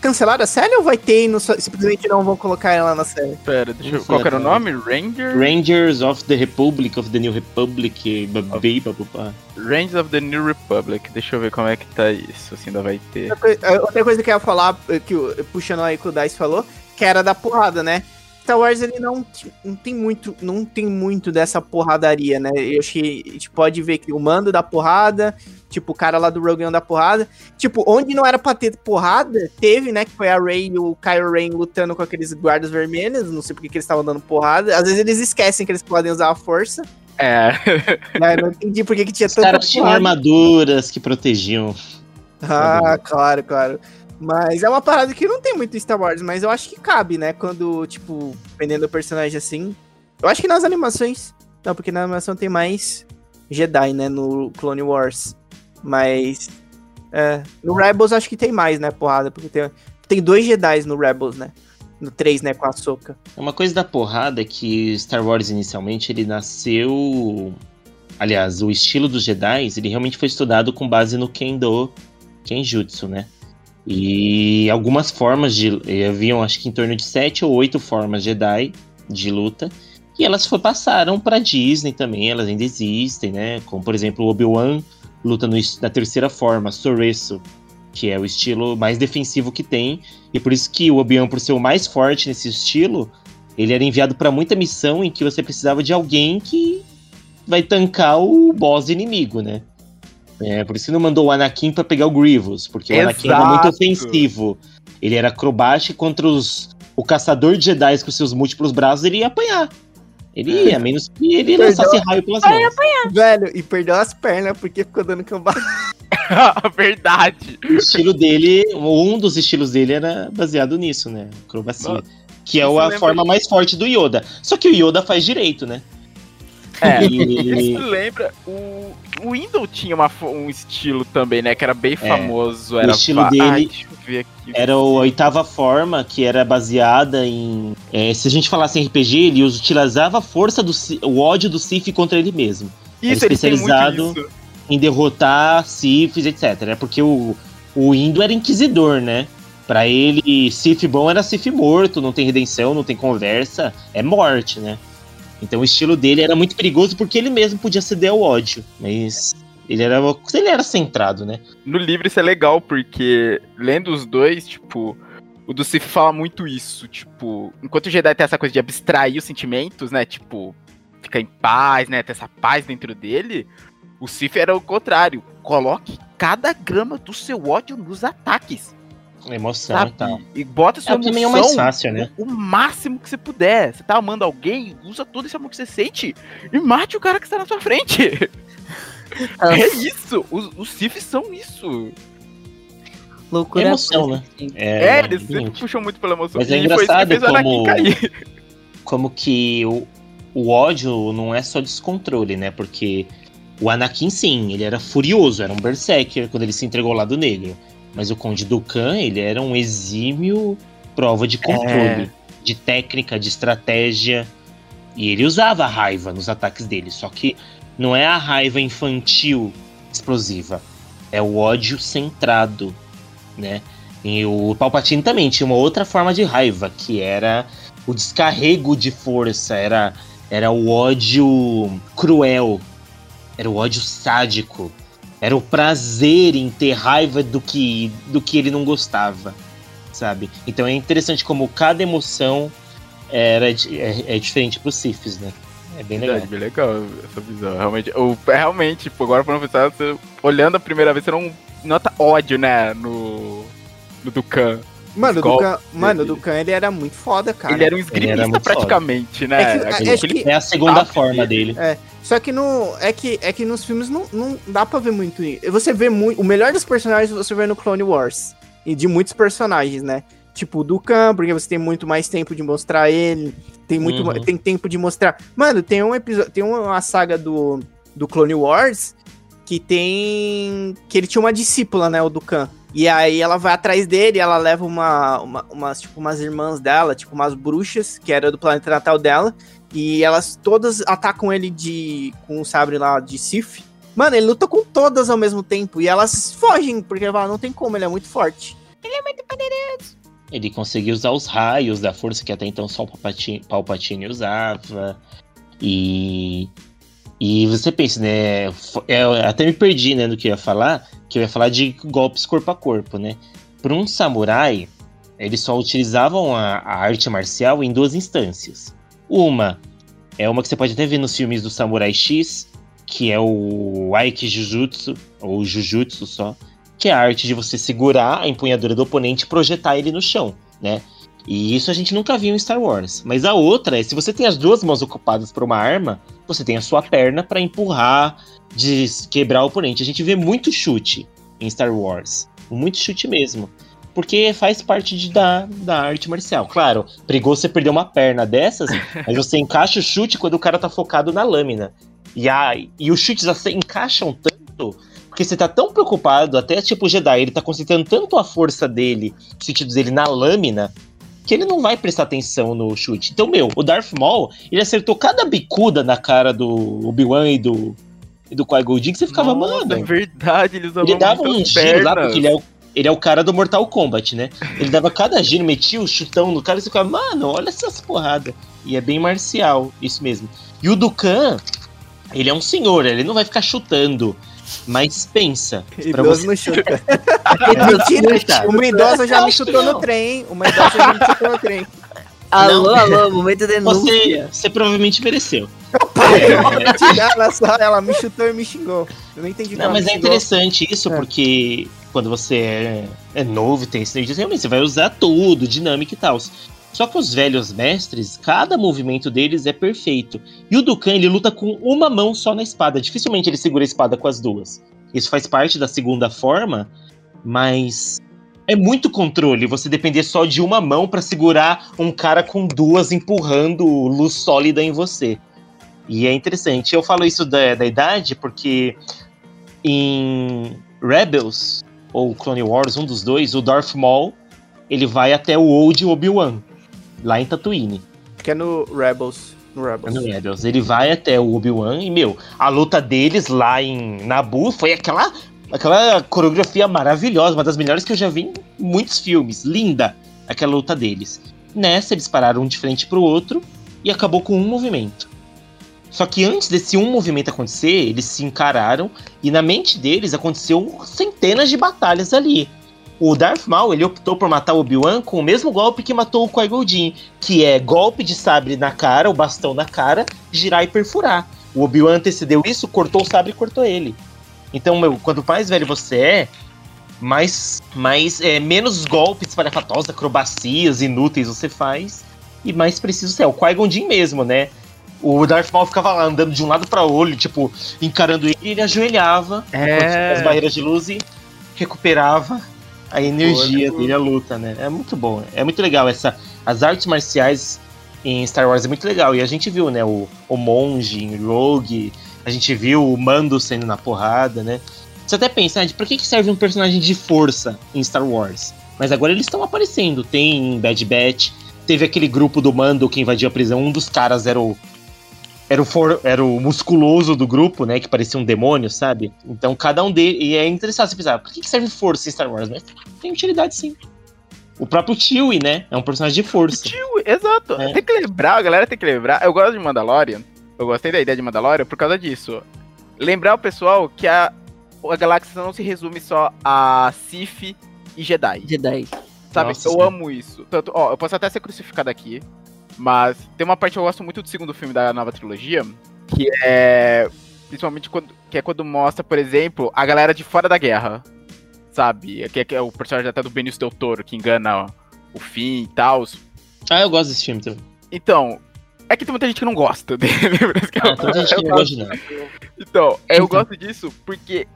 Cancelaram a série ou vai ter e não simplesmente não vão colocar ela na série? Pera, deixa eu... Qual era o nome? Ranger? Rangers of the Republic, of the New Republic. Rangers of the New Republic. Deixa eu ver como é que tá isso, se ainda vai ter. Outra eh, coisa que eu ia falar, eh, que o- puxando aí que o Dice falou, que era da porrada, né? Star Wars ele não, não tem muito, não tem muito dessa porradaria, né? Eu acho que a gente pode ver que o mando da porrada, Tipo, o cara lá do Rogue One da porrada. Tipo, onde não era pra ter porrada, teve, né? Que foi a Rey e o Kylo Ren lutando com aqueles guardas vermelhos. Não sei porque que eles estavam dando porrada. Às vezes eles esquecem que eles podem usar a força. É. [laughs] Né? Não entendi por que, que tinha Os tanta caras tinham armaduras que protegiam. Ah, claro, claro. Mas é uma parada que não tem muito em Star Wars, mas eu acho que cabe, né? Quando, tipo, dependendo do personagem assim. Eu acho que nas animações. Não, porque na animação tem mais Jedi, né? No Clone Wars. Mas. É, no Rebels acho que tem mais, né? Porrada. Porque tem, tem dois Jedi no Rebels, né? No 3, né? Com a Soca. Uma coisa da porrada é que Star Wars inicialmente ele nasceu. Aliás, o estilo dos Jedi ele realmente foi estudado com base no Kendo Kenjutsu, né? E algumas formas de. Haviam acho que em torno de sete ou oito formas Jedi de luta. E elas foi, passaram pra Disney também, elas ainda existem, né? Como por exemplo o Obi-Wan luta no, na terceira forma, Soresu, que é o estilo mais defensivo que tem. E por isso que o Obi-Wan, por ser o mais forte nesse estilo, ele era enviado pra muita missão em que você precisava de alguém que vai tancar o boss inimigo, né? É, por isso que não mandou o Anakin pra pegar o Grievous, porque o Anakin era muito Exato. ofensivo. Ele era acrobático contra os, o caçador de Jedi com seus múltiplos braços, ele ia apanhar. Ele ia, a menos que ele Perdão. lançasse raio pelas mãos. Velho, e perdeu as pernas porque ficou dando cambada. [laughs] [laughs] Verdade. O estilo dele, um dos estilos dele era baseado nisso, né? Acrobacia. Mano, Que é a forma mais forte do Yoda. Só que o Yoda faz direito, né? É. [laughs] E- lembra, o, o Windows tinha uma um estilo também, né? Que era bem famoso. Era estilo va- dele Ai. Era a oitava forma, que era baseada em. é, se a gente falasse em RPG, ele utilizava a força do o ódio do Sif contra ele mesmo. Isso, muito especializado-. Em derrotar Sifs, etc. É porque o, o Indo era inquisidor, né? Pra ele, Sif bom era Sif morto, não tem redenção, não tem conversa, é morte, né? Então o estilo dele era muito perigoso porque ele mesmo podia ceder ao ódio. Mas ele era, ele era centrado, né? No livro isso é legal, porque lendo os dois, tipo, o do Sif fala muito isso, tipo, enquanto o Jedi tem essa coisa de abstrair os sentimentos, né, tipo, ficar em paz, né, ter essa paz dentro dele, o Sif era o contrário, coloque cada grama do seu ódio nos ataques, Emoção sabe? e tal. E bota sua É emoção é o mais fácil, né? o máximo que você puder. Você tá amando alguém, usa todo esse amor que você sente e mate o cara que está na sua frente. [laughs] É isso, os, os Sifs são isso. Loucura. Emoção, né? É, É, eles sempre puxam muito pela emoção. Mas é E foi isso que engraçado fez o Anakin como- cair. como que o, o ódio não é só descontrole, né? Porque o Anakin, sim, ele era furioso, era um berserker quando ele se entregou ao lado negro. Mas o Conde Dukan, ele era um exímio prova de controle, de técnica, de estratégia. E ele usava a raiva nos ataques dele, só que não é a raiva infantil explosiva, é o ódio centrado, né? E o Palpatine também tinha uma outra forma de raiva, que era o descarrego de força, era, era o ódio cruel, era o ódio sádico, era o prazer em ter raiva do que, do que ele não gostava, sabe? Então é interessante como cada emoção era, é, é diferente pros Sifis, né? É bem legal. Verdade, bem legal essa visão. Realmente, o, é realmente, tipo, agora pra não pensar, você, olhando a primeira vez, você não nota ódio, né, no, no Dukan. Mano, o Dukan, mano, o. Dukan, ele era muito foda, cara. Ele era um esgrimista praticamente, né? É que- é- aquele- que- É a segunda forma dele. Só que no. É que, é que nos filmes não, não dá pra ver muito isso. Você vê muito. O melhor dos personagens você vê no Clone Wars. E de muitos personagens, né? Tipo o Dukan, porque você tem muito mais tempo de mostrar ele. Tem muito Uhum. tem tempo de mostrar. Mano, tem um episódio. Tem uma saga do, do Clone Wars que tem. Que ele tinha uma discípula, né? O Dukan. E aí ela vai atrás dele, ela leva uma, uma, umas, tipo, umas irmãs dela, tipo, umas bruxas, que era do planeta natal dela. E elas todas atacam ele de com o sabre lá de Sif. Mano, ele luta com todas ao mesmo tempo. E elas fogem, porque ela não tem como, ele é muito forte. Ele conseguiu usar os raios da força que até então só o Palpatine, Palpatine usava. E. E você pensa, né? fo- Eu até me perdi, né, do que eu ia falar, que eu ia falar de golpes corpo a corpo, né? Para um samurai, eles só utilizavam a, a arte marcial em duas instâncias. Uma é uma que você pode até ver nos filmes do Samurai X, que é o Aiki Jujutsu, ou Jujutsu só, que é a arte de você segurar a empunhadura do oponente e projetar ele no chão, né? E isso a gente nunca viu em Star Wars. Mas a outra é, se você tem as duas mãos ocupadas por uma arma, você tem a sua perna para empurrar, quebrar o oponente. A gente vê muito chute em Star Wars. Muito chute mesmo. Porque faz parte de, da, da arte marcial. Claro, perigoso você perder uma perna dessas, [laughs] mas você encaixa o chute quando o cara tá focado na lâmina. E, a, e os chutes assim, encaixam tanto porque você tá tão preocupado, até tipo o Jedi, ele tá concentrando tanto a força dele, os sentidos dele na lâmina, que ele não vai prestar atenção no chute. Então, meu, o Darth Maul, ele acertou cada bicuda na cara do Obi-Wan e do, e do Qui-Gon que você ficava, Nossa, mano... É verdade, eles Ele dava um giro lá, porque ele é, o, ele é o cara do Mortal Kombat, né? Ele dava cada giro, metia o chutão no cara e você ficava, mano, olha essas porradas. E é bem marcial, isso mesmo. E o Dukan, ele é um senhor, ele não vai ficar chutando. Mas pensa. Idoso você- não chuta. [laughs] Mentira, uma idosa já me chutou no trem. Uma idosa já me chutou no trem. Alô, Não. alô, momento de Você, denúncia. você provavelmente mereceu. [laughs] [laughs] ela só, ela me chutou e me xingou. Eu não entendi Não, mas é interessante isso, É. porque quando você é, é novo e tem sinergia, realmente você vai usar tudo, dinâmica e tal. Só que os velhos mestres, cada movimento deles é perfeito. E o Dukan, ele luta com uma mão só na espada. Dificilmente ele segura a espada com as duas. Isso faz parte da segunda forma, mas é muito controle você depender só de uma mão pra segurar um cara com duas empurrando luz sólida em você. E é interessante. Eu falo isso da, da idade porque em Rebels ou Clone Wars, um dos dois, o Darth Maul, ele vai até o Old Obi-Wan, lá em Tatooine. Que é no Rebels. No Rebels. No Rebels. Ele vai até o Obi-Wan e, meu, a luta deles lá em Naboo foi aquela, aquela coreografia maravilhosa, uma das melhores que eu já vi em muitos filmes. Linda aquela luta deles. Nessa, eles pararam um de frente pro outro e acabou com um movimento. Só que antes desse um movimento acontecer, eles se encararam e na mente deles aconteceu centenas de batalhas ali. O Darth Maul, ele optou por matar o Obi-Wan com o mesmo golpe que matou o Qui-Gon Jinn, que é golpe de sabre na cara, o bastão na cara, girar e perfurar. O Obi-Wan antecedeu isso, cortou o sabre e cortou ele. Então, meu, quanto mais velho você é, mais, mais é, menos golpes espalhafatosos, acrobacias inúteis você faz e mais preciso você é. O Qui-Gon Jinn mesmo, né? O Darth Maul ficava lá andando de um lado para outro, tipo, encarando ele, e ele ajoelhava É. as barreiras de luz e recuperava a energia Olha, dele, a luta, né? É muito bom, é muito legal essa as artes marciais em Star Wars é muito legal e a gente viu, né, o, o monge em Rogue, a gente viu o Mando sendo na porrada, né? Você até pensa, ah, de pra que que serve um personagem de força em Star Wars? Mas agora eles estão aparecendo, tem em Bad Batch, teve aquele grupo do Mando que invadiu a prisão, um dos caras era o era o, for, era o musculoso do grupo, né? Que parecia um demônio, sabe? Então cada um deles. E é interessante você pensar, por que, que serve força em Star Wars? Mas tem utilidade sim. O próprio Chewie, né? É um personagem de força. Tio, exato. É. Tem que lembrar, a galera tem que lembrar. Eu gosto de Mandalorian. Eu gostei da ideia de Mandalorian por causa disso. Lembrar o pessoal que a, a galáxia não se resume só a Sith e Jedi. Jedi. Sabe? Nossa, eu sim. amo isso. Tanto, ó, eu posso até ser crucificado aqui, mas tem uma parte que eu gosto muito do segundo filme da nova trilogia, que é principalmente quando que é quando mostra, por exemplo, a galera de fora da guerra. Sabe? Que é, que é o personagem até do Benício Del Toro que engana o fim e tal. Ah, eu gosto desse filme também. Então, é que tem muita gente que não gosta [laughs] dele. isso que eu- Ah, tem gente que não gosta nada. então, eu Então. gosto disso porque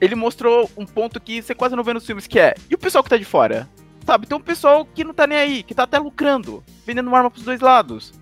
ele mostrou um ponto que você quase não vê nos filmes, que é, e o pessoal que tá de fora? Sabe, tem um pessoal que não tá nem aí, que tá até lucrando, vendendo arma pros dois lados.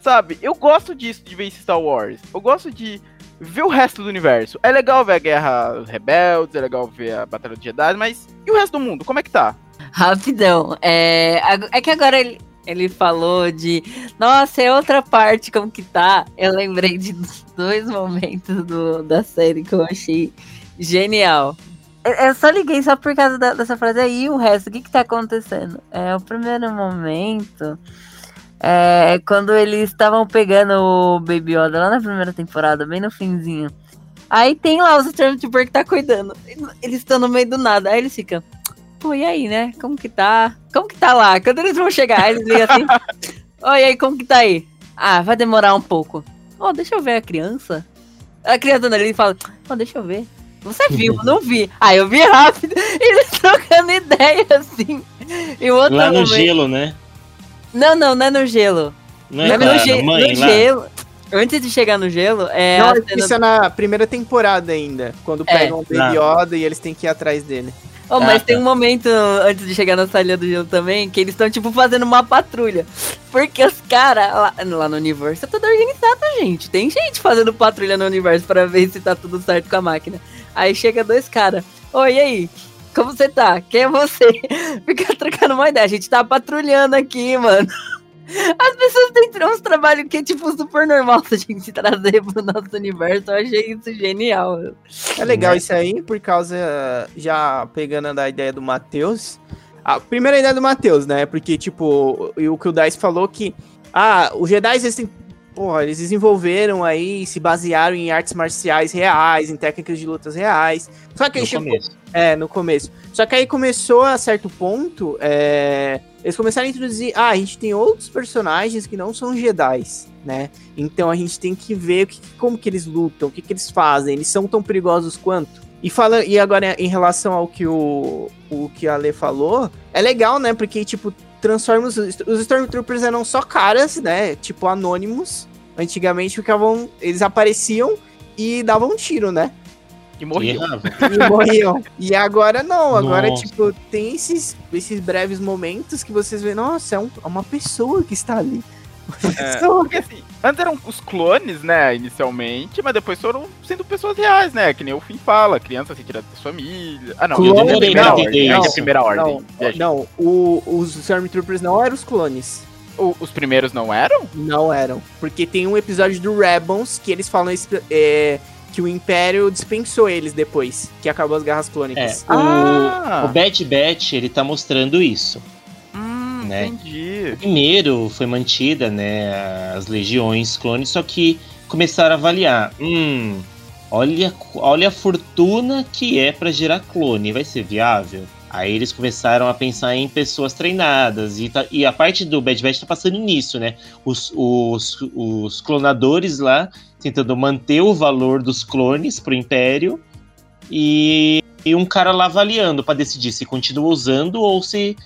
Sabe, eu gosto disso de ver esse Star Wars. Eu gosto de ver o resto do universo. É legal ver a Guerra Rebeldes, é legal ver a Batalha dos Jedi, mas e o resto do mundo? Como é que tá? Rapidão. É, é que agora ele, ele falou de. Nossa, é outra parte, como que tá? Eu lembrei de [laughs] dois momentos do- da série que eu achei genial. Eu, só liguei só por causa da- dessa frase aí, o resto, o que que tá acontecendo? É, o primeiro momento é quando eles estavam pegando o Baby Yoda lá na primeira temporada, bem no finzinho. Aí tem lá os Stormtrooper que tá cuidando. Eles estão no meio do nada. Aí eles ficam. Pô, e aí, né? Como que tá? Como que tá lá? Quando eles vão chegar, Aí eles ligam assim. Oi, e aí, como que tá aí? Ah, vai demorar um pouco. Ó, deixa eu ver a criança. A criança ali e fala, oh, deixa eu ver. Você viu? Não vi. Aí eu vi rápido. [laughs] Eles trocando ideia, assim. E o outro Lá no momento- gelo, né? Não, não, não é no gelo. Não Não é é no, ge- mãe no gelo. Antes de chegar no gelo, é Não, a cena isso é na primeira temporada ainda. Quando É. pegam o Baby Yoda e eles têm que ir atrás dele. Oh, mas Ah, tem tá. um momento antes de chegar na salinha do gelo também que eles estão, tipo, fazendo uma patrulha. Porque os caras lá, lá no universo é tudo organizado, gente. Tem gente fazendo patrulha no universo pra ver se tá tudo certo com a máquina. Aí chega dois caras. Oi, e aí? Como você tá? Quem é você? [laughs] Fica trocando uma ideia. A gente tá patrulhando aqui, mano. [laughs] As pessoas têm uns trabalhos que é, tipo, super normal se a gente [laughs] trazer pro nosso universo. Eu achei isso genial. meu. É legal Né? isso aí, por causa, já pegando da ideia do Matheus. A primeira ideia do Matheus, né? Porque, tipo, o, o que o Dice falou que. Ah, os Jedi, eles têm. Porra, eles desenvolveram aí, se basearam em artes marciais reais, em técnicas de lutas reais. Só que aí No chegou, começo. É, no começo. Só que aí começou a certo ponto, é, eles começaram a introduzir, ah, a gente tem outros personagens que não são Jedi, né? Então a gente tem que ver que, como que eles lutam, o que, que eles fazem, eles são tão perigosos quanto. E, fala, e agora, em relação ao que o, o que a Ale falou, é legal, né? Porque, tipo, transforma os, os Stormtroopers eram só caras, né? Tipo, anônimos. Antigamente ficavam. Eles apareciam e davam um tiro, né? E. Errava. e morriam. E agora não, agora, Nossa. tipo, tem esses, esses breves momentos que vocês veem, nossa, é, um- é uma pessoa que está ali. Uma É. pessoa. Porque assim, antes eram os clones, né, inicialmente, mas depois foram sendo pessoas reais, né? Que nem o Fim fala, crianças retiradas da família. Ah, não, Clone, é a primeira não, ordem. É a não, primeira ordem. Não, não o- os Stormtroopers não eram os clones. O- os primeiros não eram? Não eram. Porque tem um episódio do Rebels que eles falam esse- é, que o Império dispensou eles depois, que acabou as guerras É, clônicas. o, Ah. o Bad Batch, ele tá mostrando isso. Né? entendi. Primeiro foi mantida, né, as legiões clones, só que começaram a avaliar. Hum, olha, olha a fortuna que é pra gerar clone, vai ser viável? Aí eles começaram a pensar em pessoas treinadas, e, tá- e a parte do Bad Batch tá passando nisso, né? Os, os, os clonadores lá tentando manter o valor dos clones pro Império, e, e um cara lá avaliando pra decidir se continua usando ou se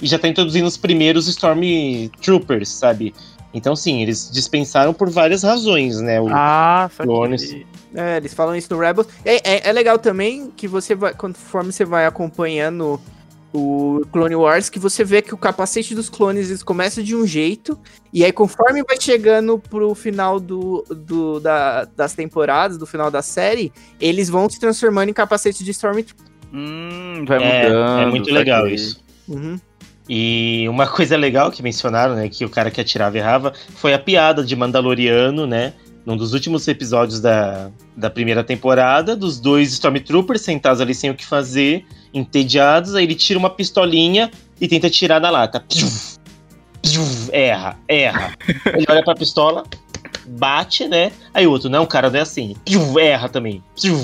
e já tá introduzindo os primeiros Stormtroopers, sabe? Então, sim, eles dispensaram por várias razões, né? O- Ah, Clones. É, eles falam isso no Rebels. É, é, é legal também que você vai, conforme você vai acompanhando o Clone Wars, que você vê que o capacete dos clones eles começa de um jeito, e aí conforme vai chegando pro final do, do- da- das temporadas, do final da série, eles vão se transformando em capacetes de Stormtrooper. Hum, vai é, mudando. é muito legal saquei. isso. Uhum. E uma [laughs] coisa legal que mencionaram, né, que o cara que atirava errava, foi a piada de Mandaloriano, né? Num dos últimos episódios da, da primeira temporada, dos dois Stormtroopers sentados ali sem o que fazer, entediados, aí ele tira uma pistolinha e tenta tirar da lata. Psiu, psiu, erra, erra. Ele olha pra pistola, bate, né? Aí o outro, não, cara, não é assim. Psiu, erra também. Psiu.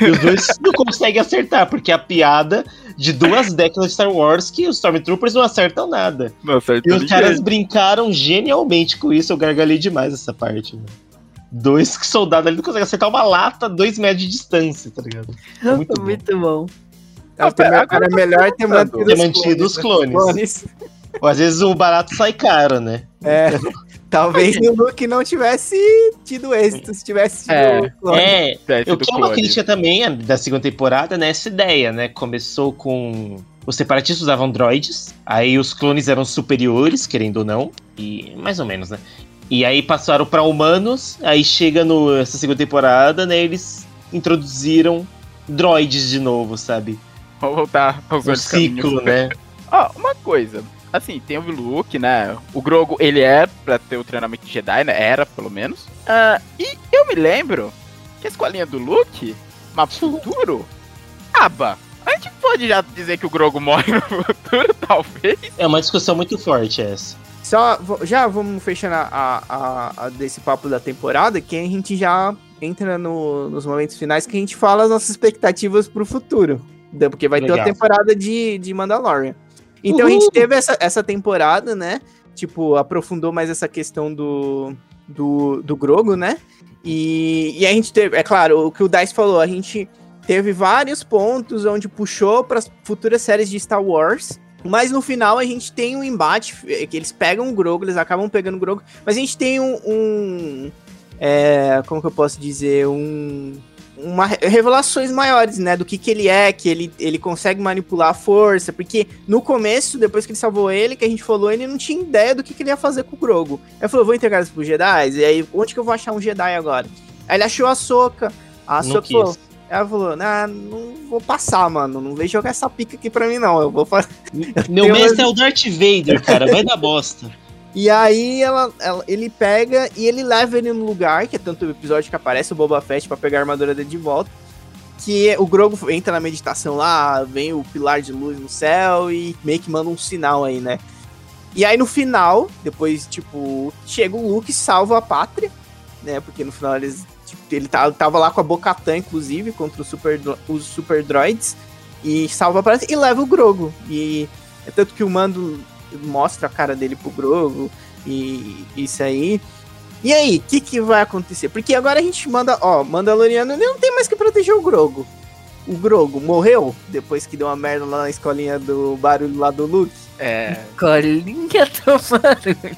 E os dois [laughs] não conseguem acertar, porque é a piada de duas décadas de Star Wars que os Stormtroopers não acertam nada. Não acertou E os ninguém. caras brincaram genialmente com isso, eu gargalhei demais essa parte. mano. Dois soldados ali não conseguem acertar uma lata a dois metros de distância, tá ligado? É muito bom. [laughs] Muito bom. Pera, era agora eu tô melhor ter mantido, Ter os mantido os clones. clones. Ou às vezes o barato sai caro, né? É, [laughs] talvez o Luke não tivesse tido êxito, se tivesse tido É. clone. É, sido que é uma crítica também a- da segunda temporada, né? Essa ideia, né? Começou com. Os separatistas usavam droids, aí os clones eram superiores, querendo ou não, e mais ou menos, né? E aí passaram pra humanos, aí chega no essa segunda temporada, né? Eles introduziram droids de novo, sabe? Vamos voltar aos Um caminhos. ciclo, né? [laughs] Ó, uma coisa. Assim, tem o Luke, né? O Grogo, ele é pra ter o treinamento de Jedi, né? Era, pelo menos. Ah, e eu me lembro que a escolinha do Luke, Mapa [laughs] Futuro, aba. A gente pode já dizer que o Grogo [laughs] morre no futuro, talvez? É uma discussão muito forte essa. Só, já vamos fechando a, a- a- desse papo da temporada, que a gente já entra no- nos momentos finais que a gente fala as nossas expectativas pro futuro. né? Porque vai ter Legal. a temporada de, de Mandalorian. Então a Uhul. gente teve essa, essa temporada, né? Tipo, aprofundou mais essa questão do, do, do Grogo, né? E, e a gente teve, é claro, o que o Dice falou, a gente teve vários pontos onde puxou para as futuras séries de Star Wars. Mas no final a gente tem um embate, é, que eles pegam o Grogu, eles acabam pegando o Grogu, mas a gente tem um. um é, como que eu posso dizer? Um. Uma, revelações maiores, né? Do que, que ele é, que ele, ele consegue manipular a força. Porque no começo, depois que ele salvou ele, que a gente falou, ele não tinha ideia do que, que ele ia fazer com o Grogu. Ele falou: vou entregar isso pro Jedi? E aí, onde que eu vou achar um Jedi agora? Aí ele achou a Soca. A Soca falou: ela falou, nah, não vou passar, mano. Não vem jogar essa pica aqui pra mim, não. Eu vou fazer. Meu [laughs] mestre é o Darth Vader, cara. Vai dar bosta. E aí ela, ela, ele pega e ele leva ele no lugar, que é tanto o episódio que aparece o Boba Fett pra pegar a armadura dele de volta. Que o Grogu entra na meditação lá, vem o pilar de luz no céu e meio que manda um sinal aí, né? E aí no final, depois, tipo, chega o Luke e salva a pátria, né? Porque no final eles ele tava lá com a Bocatã, inclusive, contra os super, os super droids. E salva para e leva o Grogo. E é tanto que o Mando mostra a cara dele pro Grogo. E isso aí. E aí, o que, que vai acontecer? Porque agora a gente manda, ó, Mandaloriano não tem mais que proteger o Grogo. O Grogo morreu depois que deu uma merda lá na escolinha do barulho lá do Luke. É. Escolinha do barulho.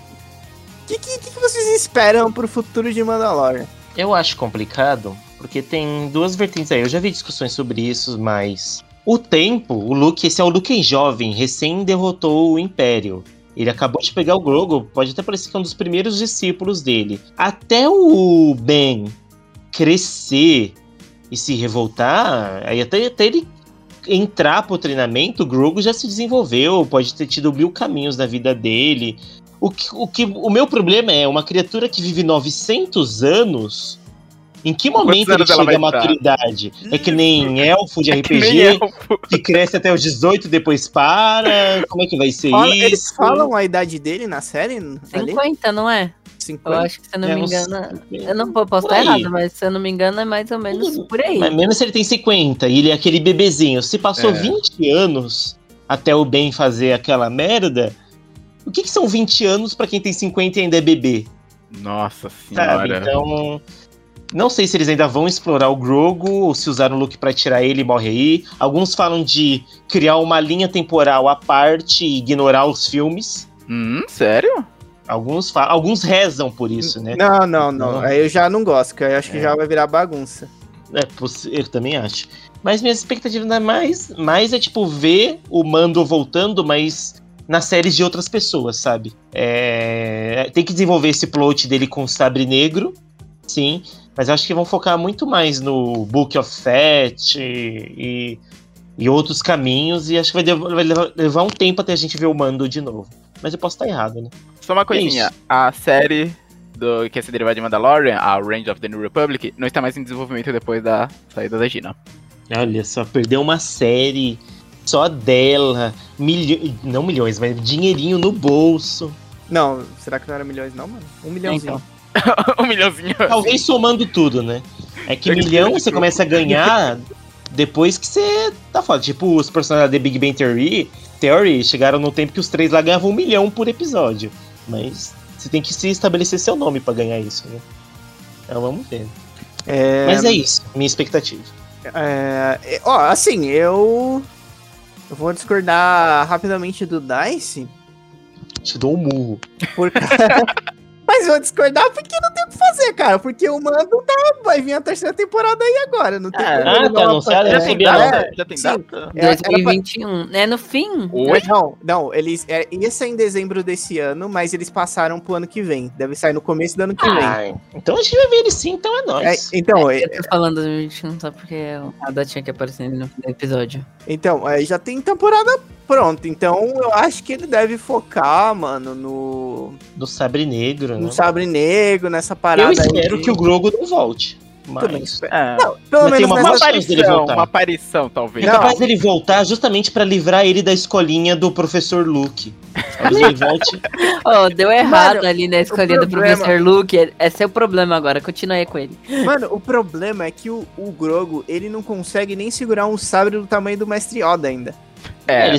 O que, que, que vocês esperam pro futuro de Mandalorian? Eu acho complicado, porque tem duas vertentes aí. Eu já vi discussões sobre isso, mas. O tempo, o Luke, esse é o Luke jovem, recém derrotou o Império. Ele acabou de pegar o Grogu, pode até parecer que é um dos primeiros discípulos dele. Até o Ben crescer e se revoltar, aí até, até ele entrar pro treinamento, o Grogu já se desenvolveu, pode ter tido mil caminhos da vida dele. O que, o que o meu problema é uma criatura que vive 900 anos. Em que momento ele chega à maturidade? É que nem elfo de é RPG, que, elfo. que, cresce até os 18 depois para. Como é que vai ser Fala, isso? Eles falam a idade dele na série? 50, ali? não é? 50? Eu acho que, se eu não é, me engano. Eu não posso estar errado, mas se eu não me engano, é mais ou menos por aí. Mas menos se ele tem 50 e ele é aquele bebezinho. Se passou é. 20 anos até o Ben fazer aquela merda, o que, que são 20 anos para quem tem 50 e ainda é bebê? Nossa senhora. Sabe? Então, não sei se eles ainda vão explorar o Grogu ou se usaram o Luke para tirar ele e morre aí. Alguns falam de criar uma linha temporal à parte e ignorar os filmes. Hum, sério? Alguns, falam, alguns rezam por isso, né? Não, não, não. Aí eu já não gosto, porque eu acho que é. já vai virar bagunça. É, eu também acho. Mas minhas expectativas não é mais, mais é tipo ver o Mando voltando, mas nas séries de outras pessoas, sabe? É... Tem que desenvolver esse plot dele com o Sabre Negro, sim, mas acho que vão focar muito mais no Book of Fett e, e outros caminhos, e acho que vai, vai levar um tempo até a gente ver o Mando de novo. Mas eu posso estar errado, né? Só uma coisinha, é a série do, que é se derivar de Mandalorian, a Range of the New Republic, não está mais em desenvolvimento depois da saída da Gina. Olha só, perdeu uma série só dela, milho... não milhões, mas dinheirinho no bolso. Não, será que não era milhões não, mano? Um milhãozinho. Então. [laughs] um milhãozinho. Talvez somando tudo, né? É que milhão você começa a ganhar depois que você tá foda. Tipo, os personagens da The Big Bang Theory, Theory chegaram no tempo que os três lá ganhavam um milhão por episódio. Mas você tem que se estabelecer seu nome para ganhar isso, né? Então vamos ver. É... Mas é isso, minha expectativa. É... Ó, assim, eu eu vou discordar rapidamente do Dice. Te dou um murro. Por... [laughs] Mas eu vou discordar porque não tem o que fazer, cara. Porque o Mando tá, vai vir a terceira temporada aí agora. Não tem é, ah, tá anunciado, já tem data. Já tem data. 2021. É, é no fim? Oi? Não, não. Eles, é, ia ser em dezembro desse ano, mas eles passaram pro ano que vem. Deve sair no começo do ano que ah, vem. Então a gente vai ver ele sim, então é nóis. É, então, é, eu tô falando 2021 só porque a data tinha que aparecer no episódio. Então, é, já tem temporada pronto. Então eu acho que ele deve focar, mano, no. No Sabre Negro, No né? Sabre Negro, nessa parada. Eu espero que o Grogo não volte. Mas, é. não, pelo menos uma, uma aparição, uma aparição, talvez. É capaz dele voltar justamente para livrar ele da escolinha do professor Luke. Talvez ele volte. [laughs] oh, deu errado Mano, ali na escolinha do professor Luke. Esse é o problema agora. Continua aí com ele. Mano, o problema é que o, o Grogo, ele não consegue nem segurar um sabre do tamanho do Mestre Yoda ainda. É. Ele,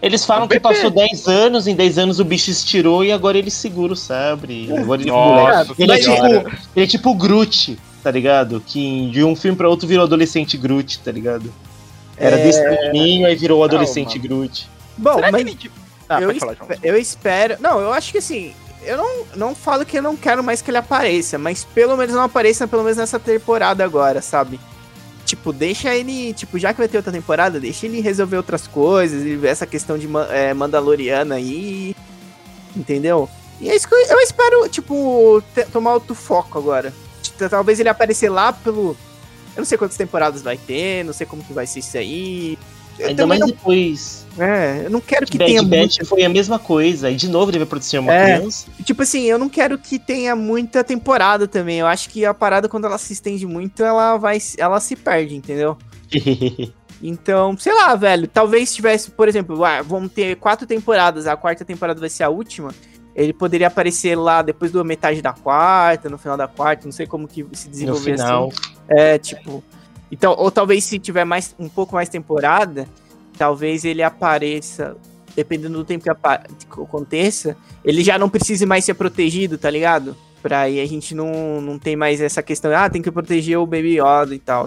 Eles falam Um que passou 10 anos, em 10 anos o bicho estirou e agora ele segura o sabre. Agora ele, Nossa ele, é tipo, ele é tipo o Groot, tá ligado? Que de um filme pra outro virou adolescente Groot, tá ligado? Era É. desse pequenininho, aí virou o adolescente mano. Groot. Bom, Será mas que ele, tipo... Ah, eu, pode falar, eu espero. Não, eu acho que assim. Eu não, não falo que eu não quero mais que ele apareça, mas pelo menos não apareça, pelo menos nessa temporada agora, sabe? Tipo, deixa ele. Tipo, já que vai ter outra temporada, deixa ele resolver outras coisas e ver essa questão de é, Mandaloriana aí. Entendeu? E é isso que eu, eu espero, tipo, tomar outro foco agora. Tipo, Talvez ele aparecer lá pelo. Eu não sei quantas temporadas vai ter, não sei como que vai ser isso aí. Eu Ainda mais depois. É, eu não quero que Bad tenha Batch muito foi a mesma coisa. E de novo vai proteger uma É. criança. Tipo assim, eu não quero que tenha muita temporada também. Eu acho que a parada, quando ela se estende muito, ela vai. Ela se perde, entendeu? [laughs] Então, sei lá, velho. Talvez tivesse, por exemplo, ah, vamos ter quatro temporadas, a quarta temporada vai ser a última. Ele poderia aparecer lá depois da metade da quarta, no final da quarta, não sei como que se no desenvolver final. assim. É, tipo. Então, ou talvez se tiver mais um pouco mais temporada, talvez ele apareça, dependendo do tempo que, que aconteça, ele já não precise mais ser protegido, tá ligado? Pra aí a gente não, não tem mais essa questão, ah, tem que proteger o Baby Yoda e tal.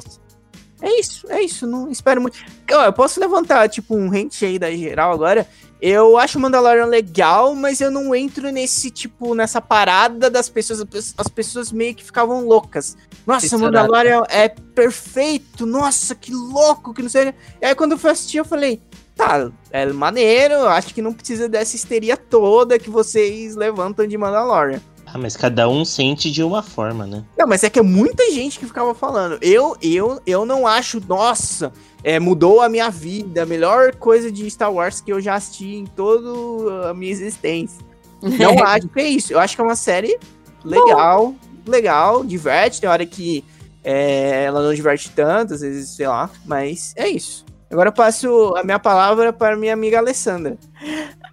É isso, é isso, não espero muito. Ó, Eu posso levantar, tipo, um rente aí da geral agora. Eu acho o Mandalorian legal, mas eu não entro nesse, tipo, nessa parada das pessoas. As pessoas meio que ficavam loucas. Nossa, o. Mandalorian é perfeito, nossa, que louco, que não sei. E aí quando eu fui assistir, eu falei, tá, é maneiro, acho que não precisa dessa histeria toda que vocês levantam de Mandalorian. Ah, mas cada um sente de uma forma, né? Não, mas é que é muita gente que ficava falando. Eu, eu, eu não acho, nossa, é, mudou a minha vida, a melhor coisa de Star Wars que eu já assisti em toda a minha existência. Não [laughs] acho que é isso. Eu acho que é uma série legal, legal, diverte. Tem hora que é, ela não diverte tanto, às vezes, sei lá, mas é isso. Agora eu passo a minha palavra para minha amiga Alessandra.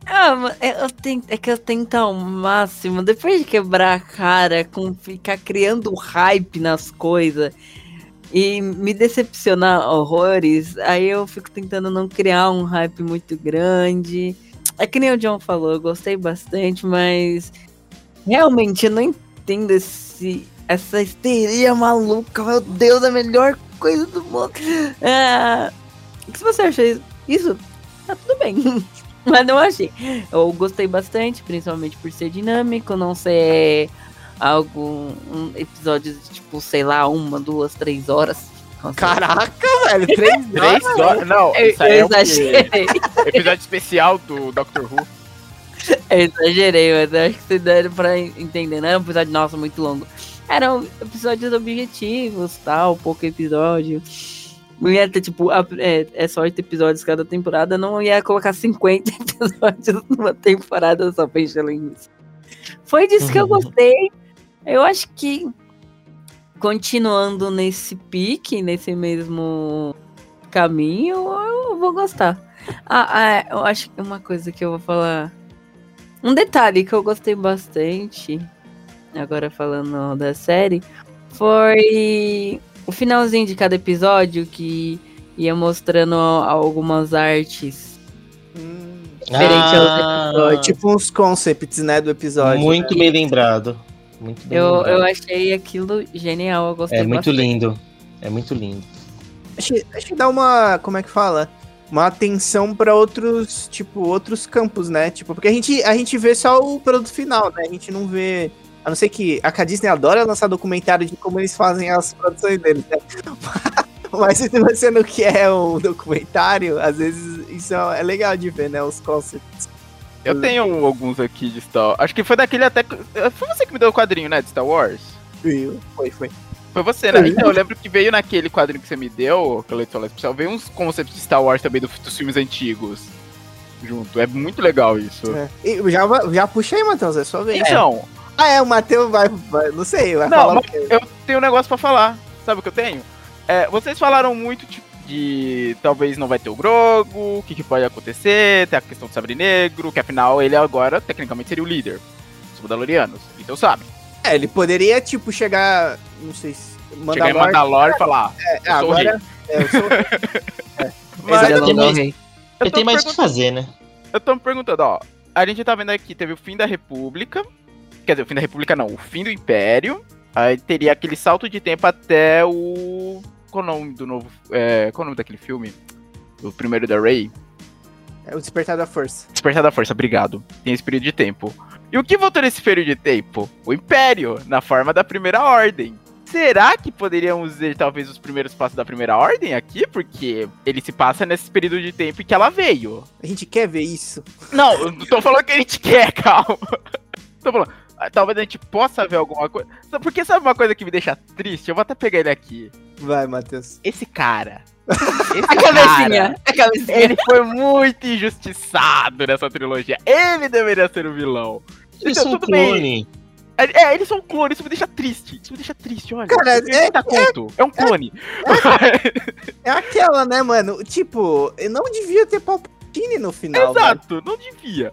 Ah, é, eu tento, é que eu tento ao máximo, depois de quebrar a cara com ficar criando hype nas coisas e me decepcionar horrores, aí eu fico tentando não criar um hype muito grande. É que nem o John falou, eu gostei bastante, mas realmente eu não entendo esse, essa histeria maluca. Meu Deus, a melhor coisa do mundo. Ah, se você acha isso, tá tudo bem. [laughs] Mas não achei. Eu gostei bastante, principalmente por ser dinâmico, não ser algo. Um episódio de tipo, sei lá, uma, duas, três horas. Nossa, Caraca, [laughs] velho, três Três horas. Não, Eu, isso aí eu é o exagerei, episódio especial do Doctor Who. [laughs] eu exagerei, mas eu acho que você deram pra entender. Não era um episódio, nossa, muito longo. Eram episódios objetivos, tal, pouco episódio. Não ia ter, tipo, a- é, é só oito episódios cada temporada, não ia colocar 50 [laughs] episódios numa temporada só pra encher linguiça. Foi disso que eu Uhum. gostei. Eu acho que continuando nesse pique, nesse mesmo caminho, eu vou gostar. Ah, ah, eu acho que uma coisa que eu vou falar. Um detalhe que eu gostei bastante, agora falando da série, foi o finalzinho de cada episódio que ia mostrando algumas artes. Hum, Diferente Ah, Foi tipo uns concepts, né, do episódio. muito né? bem lembrado. Muito bem Eu, lembrado. eu achei aquilo genial, eu gostei É muito bastante. lindo. É muito lindo. Acho, que- acho que dá uma, como é que fala? Uma atenção pra outros, tipo, outros campos, né? Tipo, porque a gente, a gente vê só o produto final, né? A gente não vê. A não ser que a Disney adora lançar documentário de como eles fazem as produções deles, né? [laughs] Mas se você não quer um documentário, às vezes isso é é legal de ver, né? Os concepts. Eu tenho alguns aqui de Star Acho que foi daquele até. Foi você que me deu o quadrinho, né? De Star Wars? Viu? Foi, foi. Foi você, né? Então, eu lembro que veio naquele quadrinho que você me deu, que eu especial, veio uns conceitos de Star Wars também do- dos filmes antigos. Junto. É muito legal isso. É. Já, já puxei, Matheus, é sua vez. Então, Ah, é, o Matheus vai, vai. Não sei, vai Não, falar mas o quê? eu tenho um negócio pra falar. Sabe o que eu tenho? É, vocês falaram muito tipo, de talvez não vai ter o Grogo, o que, que pode acontecer, tem a questão do Sabre Negro, que afinal ele agora tecnicamente seria o líder dos Mandalorianos. Então sabe. É, ele poderia, tipo, chegar. Não sei se. Chegar em Mandalor. Mandalor e falar. É, eu agora. É, eu sou. [laughs] Mas Ele é. London Rei. eu Ele tem mais o que fazer, né? eu tô me perguntando, ó. A gente tá vendo aqui, teve o fim da República. Quer dizer, o fim da República não, o fim do Império. Aí teria aquele salto de tempo até o. Qual o nome do novo. É, qual o nome daquele filme? O primeiro da Ray? É o Despertar da Força. Despertar da Força, obrigado. Tem esse período de tempo. E o que voltou nesse período de tempo? O Império, na forma da Primeira Ordem. Será que poderíamos dizer talvez os primeiros passos da Primeira Ordem aqui? Porque ele se passa nesse período de tempo em que ela veio. A gente quer ver isso. Não, eu tô falando que a gente quer, [laughs] calma. Tô falando, talvez a gente possa ver alguma coisa. Só Porque sabe uma coisa que me deixa triste? Eu vou até pegar ele aqui. Vai, Matheus. Esse cara. [laughs] Esse A cabecinha. A cabecinha. Ele foi muito injustiçado nessa trilogia. Ele deveria ser o vilão. Eles Então, são tudo bem. clone. É, eles são clones, isso me deixa triste. Isso me deixa triste, olha. Cara, Isso me dá conto. É um clone. É aquela, né, mano? Tipo, eu não devia ter No final. velho. Exato, não devia.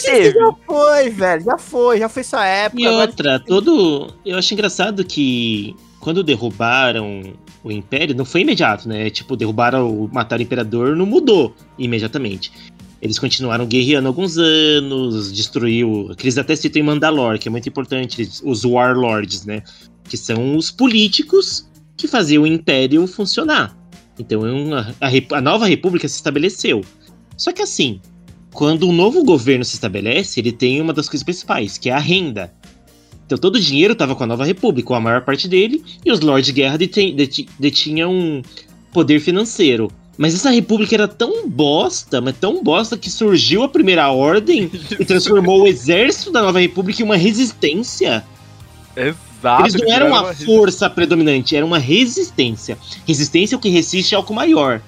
Teve. já foi, velho. Já foi, já foi sua época. E agora- outra, todo. Eu acho engraçado que quando derrubaram o Império, não foi imediato, né? Tipo, derrubaram o. mataram o Imperador, não mudou imediatamente. Eles continuaram guerreando alguns anos, destruiu. Que eles até citam em Mandalore, que é muito importante, os Warlords, né? Que são os políticos que faziam o Império funcionar. Então é uma- a, rep- a nova república se estabeleceu. Só que assim, quando um novo governo se estabelece, ele tem uma das coisas principais, que é a renda. Então todo o dinheiro estava com a nova república, ou a maior parte dele, e os lords de guerra deti- deti- detinham um poder financeiro. Mas essa república era tão bosta, mas tão bosta que surgiu a primeira ordem e transformou o exército da nova república em uma resistência. Exato. Eles não eram uma força predominante, era uma resistência. Resistência é o que resiste a algo maior.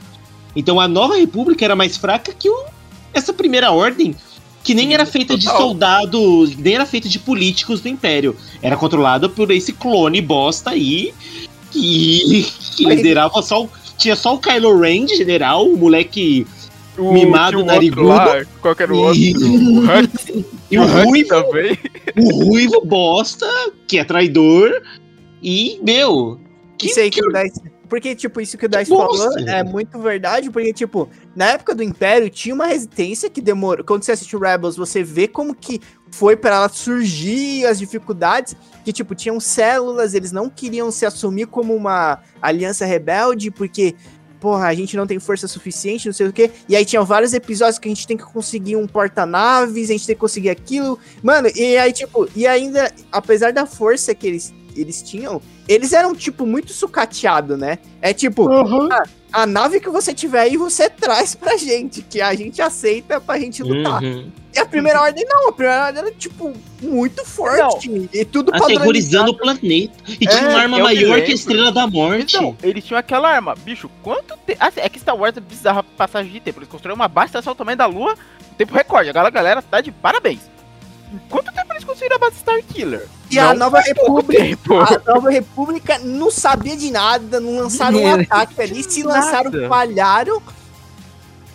Então a nova república era mais fraca que o- essa primeira ordem, que nem era feita de total. soldados, nem era feita de políticos do império. Era controlada por esse clone bosta aí, que, que Mas- liderava só o, Tinha só o Kylo Ren de general, o moleque O, Mimado, narigudo. outro lá, Qual que era o outro? E- O Hux. e o Hux ruivo, também. o ruivo bosta, que é traidor. E, meu. Que, aí que o Dice. Porque, tipo, isso que o Dice falou é muito verdade, porque, tipo, na época do Império tinha uma resistência que demorou. Quando você assiste o Rebels, você vê como que foi pra ela surgir as dificuldades. Que, tipo, tinham células, eles não queriam se assumir como uma aliança rebelde, porque. Porra, a gente não tem força suficiente, não sei o quê. E aí tinha vários episódios que a gente tem que conseguir um porta-naves, a gente tem que conseguir aquilo. Mano, e aí, tipo, e ainda, apesar da força que eles, eles tinham, eles eram, tipo, muito sucateados, né? É tipo, ah, a nave que você tiver aí, você traz pra gente, que a gente aceita pra gente lutar. Uhum. E a primeira ordem, não, a primeira ordem era, tipo, muito forte. E tudo Aterrorizando o planeta. E tinha É, uma arma maior que a Estrela da Morte. Então, eles tinham aquela arma. Bicho, quanto tempo. é que Star Wars é bizarra passagem de tempo. Eles construíram uma base estação também da Lua, tempo recorde. Agora a galera tá de parabéns. Quanto tempo eles construíram a base Star Killer? E a Não nova faz pouco república, tempo. a nova república não sabia de nada, não lançaram um ataque ali, se lançaram, Nada. falharam.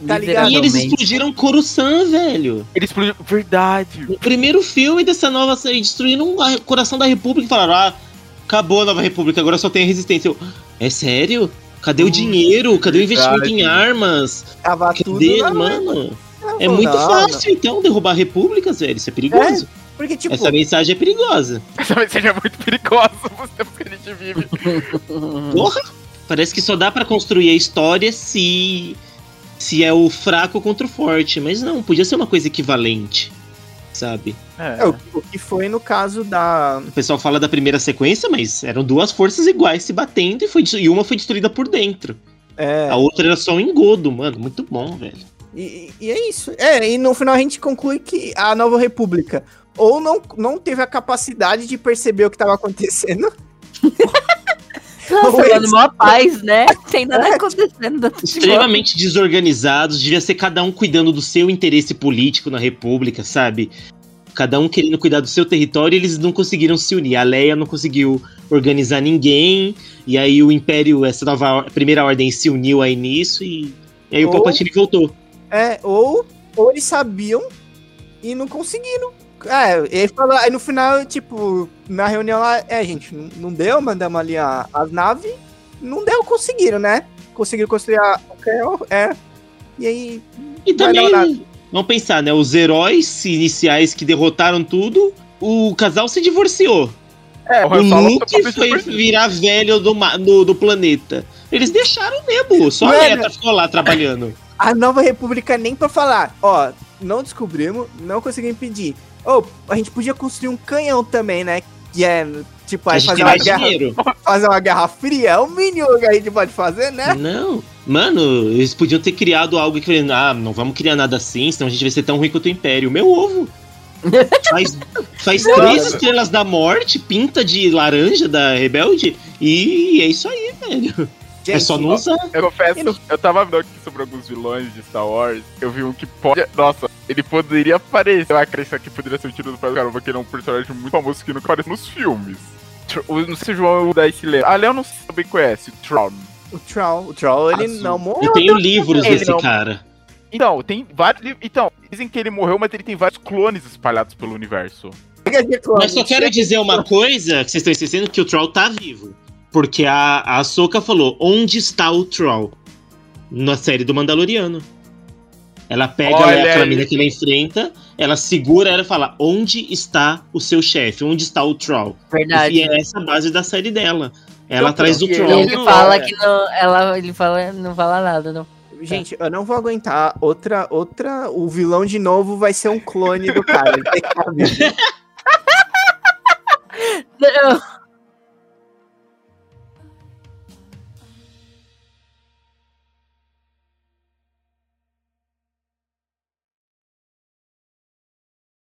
Tá ligado? E eles explodiram Coruscant, velho. Eles explodiram. Verdade. O primeiro filme dessa nova série destruindo o coração da República e falaram: ah, acabou a nova República, agora só tem a resistência. Eu, é sério? Cadê o Hum, dinheiro? Cadê o investimento em verdade. armas? Tava tudo Cadê, na mano? Não, muito não, fácil, então, derrubar repúblicas, velho. Isso é perigoso. Porque, tipo, Essa mensagem é perigosa. [laughs] Essa vai seja muito perigosa [laughs] nos tempos que a gente vive. Porra! Parece que só dá pra construir a história se. se é o fraco contra o forte. Mas não, podia ser uma coisa equivalente. Sabe? é, o, o que foi no caso da. O pessoal fala da primeira sequência, mas eram duas forças iguais se batendo e, foi, e uma foi destruída por dentro. É, A outra era só um engodo, mano. Muito bom, velho. E, e é isso. É, e no final a gente conclui que a nova república ou não, não teve a capacidade de perceber o que estava acontecendo. Nossa, mano, mó paz, né? [laughs] Tem nada acontecendo. tá. Extremamente desorganizados, devia ser cada um cuidando do seu interesse político na república, sabe? Cada um querendo cuidar do seu território, e eles não conseguiram se unir. A Leia não conseguiu organizar ninguém, e aí o Império, essa nova primeira ordem se uniu aí nisso, e, e aí o Palpatine voltou. É, ou, ou eles sabiam e não conseguiram. É, ele falou, aí no final, tipo, na reunião lá, é, gente, não, não deu, mandamos ali a, as naves, não deu, conseguiram, né? Conseguiram construir a, é. E aí, E também vamos pensar, né? Os heróis iniciais que derrotaram tudo, o casal se divorciou. É, O Luke foi virar velho do, ma- do, do planeta. Eles deixaram mesmo, só a Mano. Leia ficou lá trabalhando. A Nova República nem pra falar. Ó, não descobrimos, não conseguimos impedir. Ô, a gente podia construir um canhão também, né? Que é, tipo, aí fazer uma, guerra, dinheiro. fazer uma guerra fria. É o mínimo que a gente pode fazer, né? Não. Mano, eles podiam ter criado algo que ah, não vamos criar nada assim, senão a gente vai ser tão rico quanto o Império. Meu ovo. [laughs] Faz, faz três estrelas da morte, pinta de laranja da Rebelde, e é isso aí, velho. É Gente, só não usar. Eu confesso, eu tava vendo aqui sobre alguns vilões de Star Wars. Eu vi um que pode. Nossa, ele poderia aparecer. Eu acredito que poderia ser o tiro do pé do caramba, que ele é um personagem muito famoso que nunca aparece nos filmes. O- Não sei se o João daí se lembra. Ah, Léo não sei se também conhece. o Tron. O Troll, o Troll, ele Azul. não morreu. Eu tenho livros Ele desse não- cara. Então, tem vários. li- Então, dizem que ele morreu, mas ele tem vários clones espalhados pelo universo. Mas só quero dizer uma coisa que vocês estão esquecendo, que o Troll tá vivo. Porque a, a Ahsoka falou, onde está o Troll? Na série do Mandaloriano. Ela pega Olha aquela mina que ela enfrenta, ela segura ela e fala, onde está o seu chefe? Onde está o Troll? Verdade. E é essa a base da série dela. Ela Então, atrás do porque E Troll. ele fala é. que não. Ela, ele fala, não fala nada, não. Gente, eu não vou aguentar outra, outra. O vilão de novo vai ser um clone do cara. [laughs] [laughs] Não,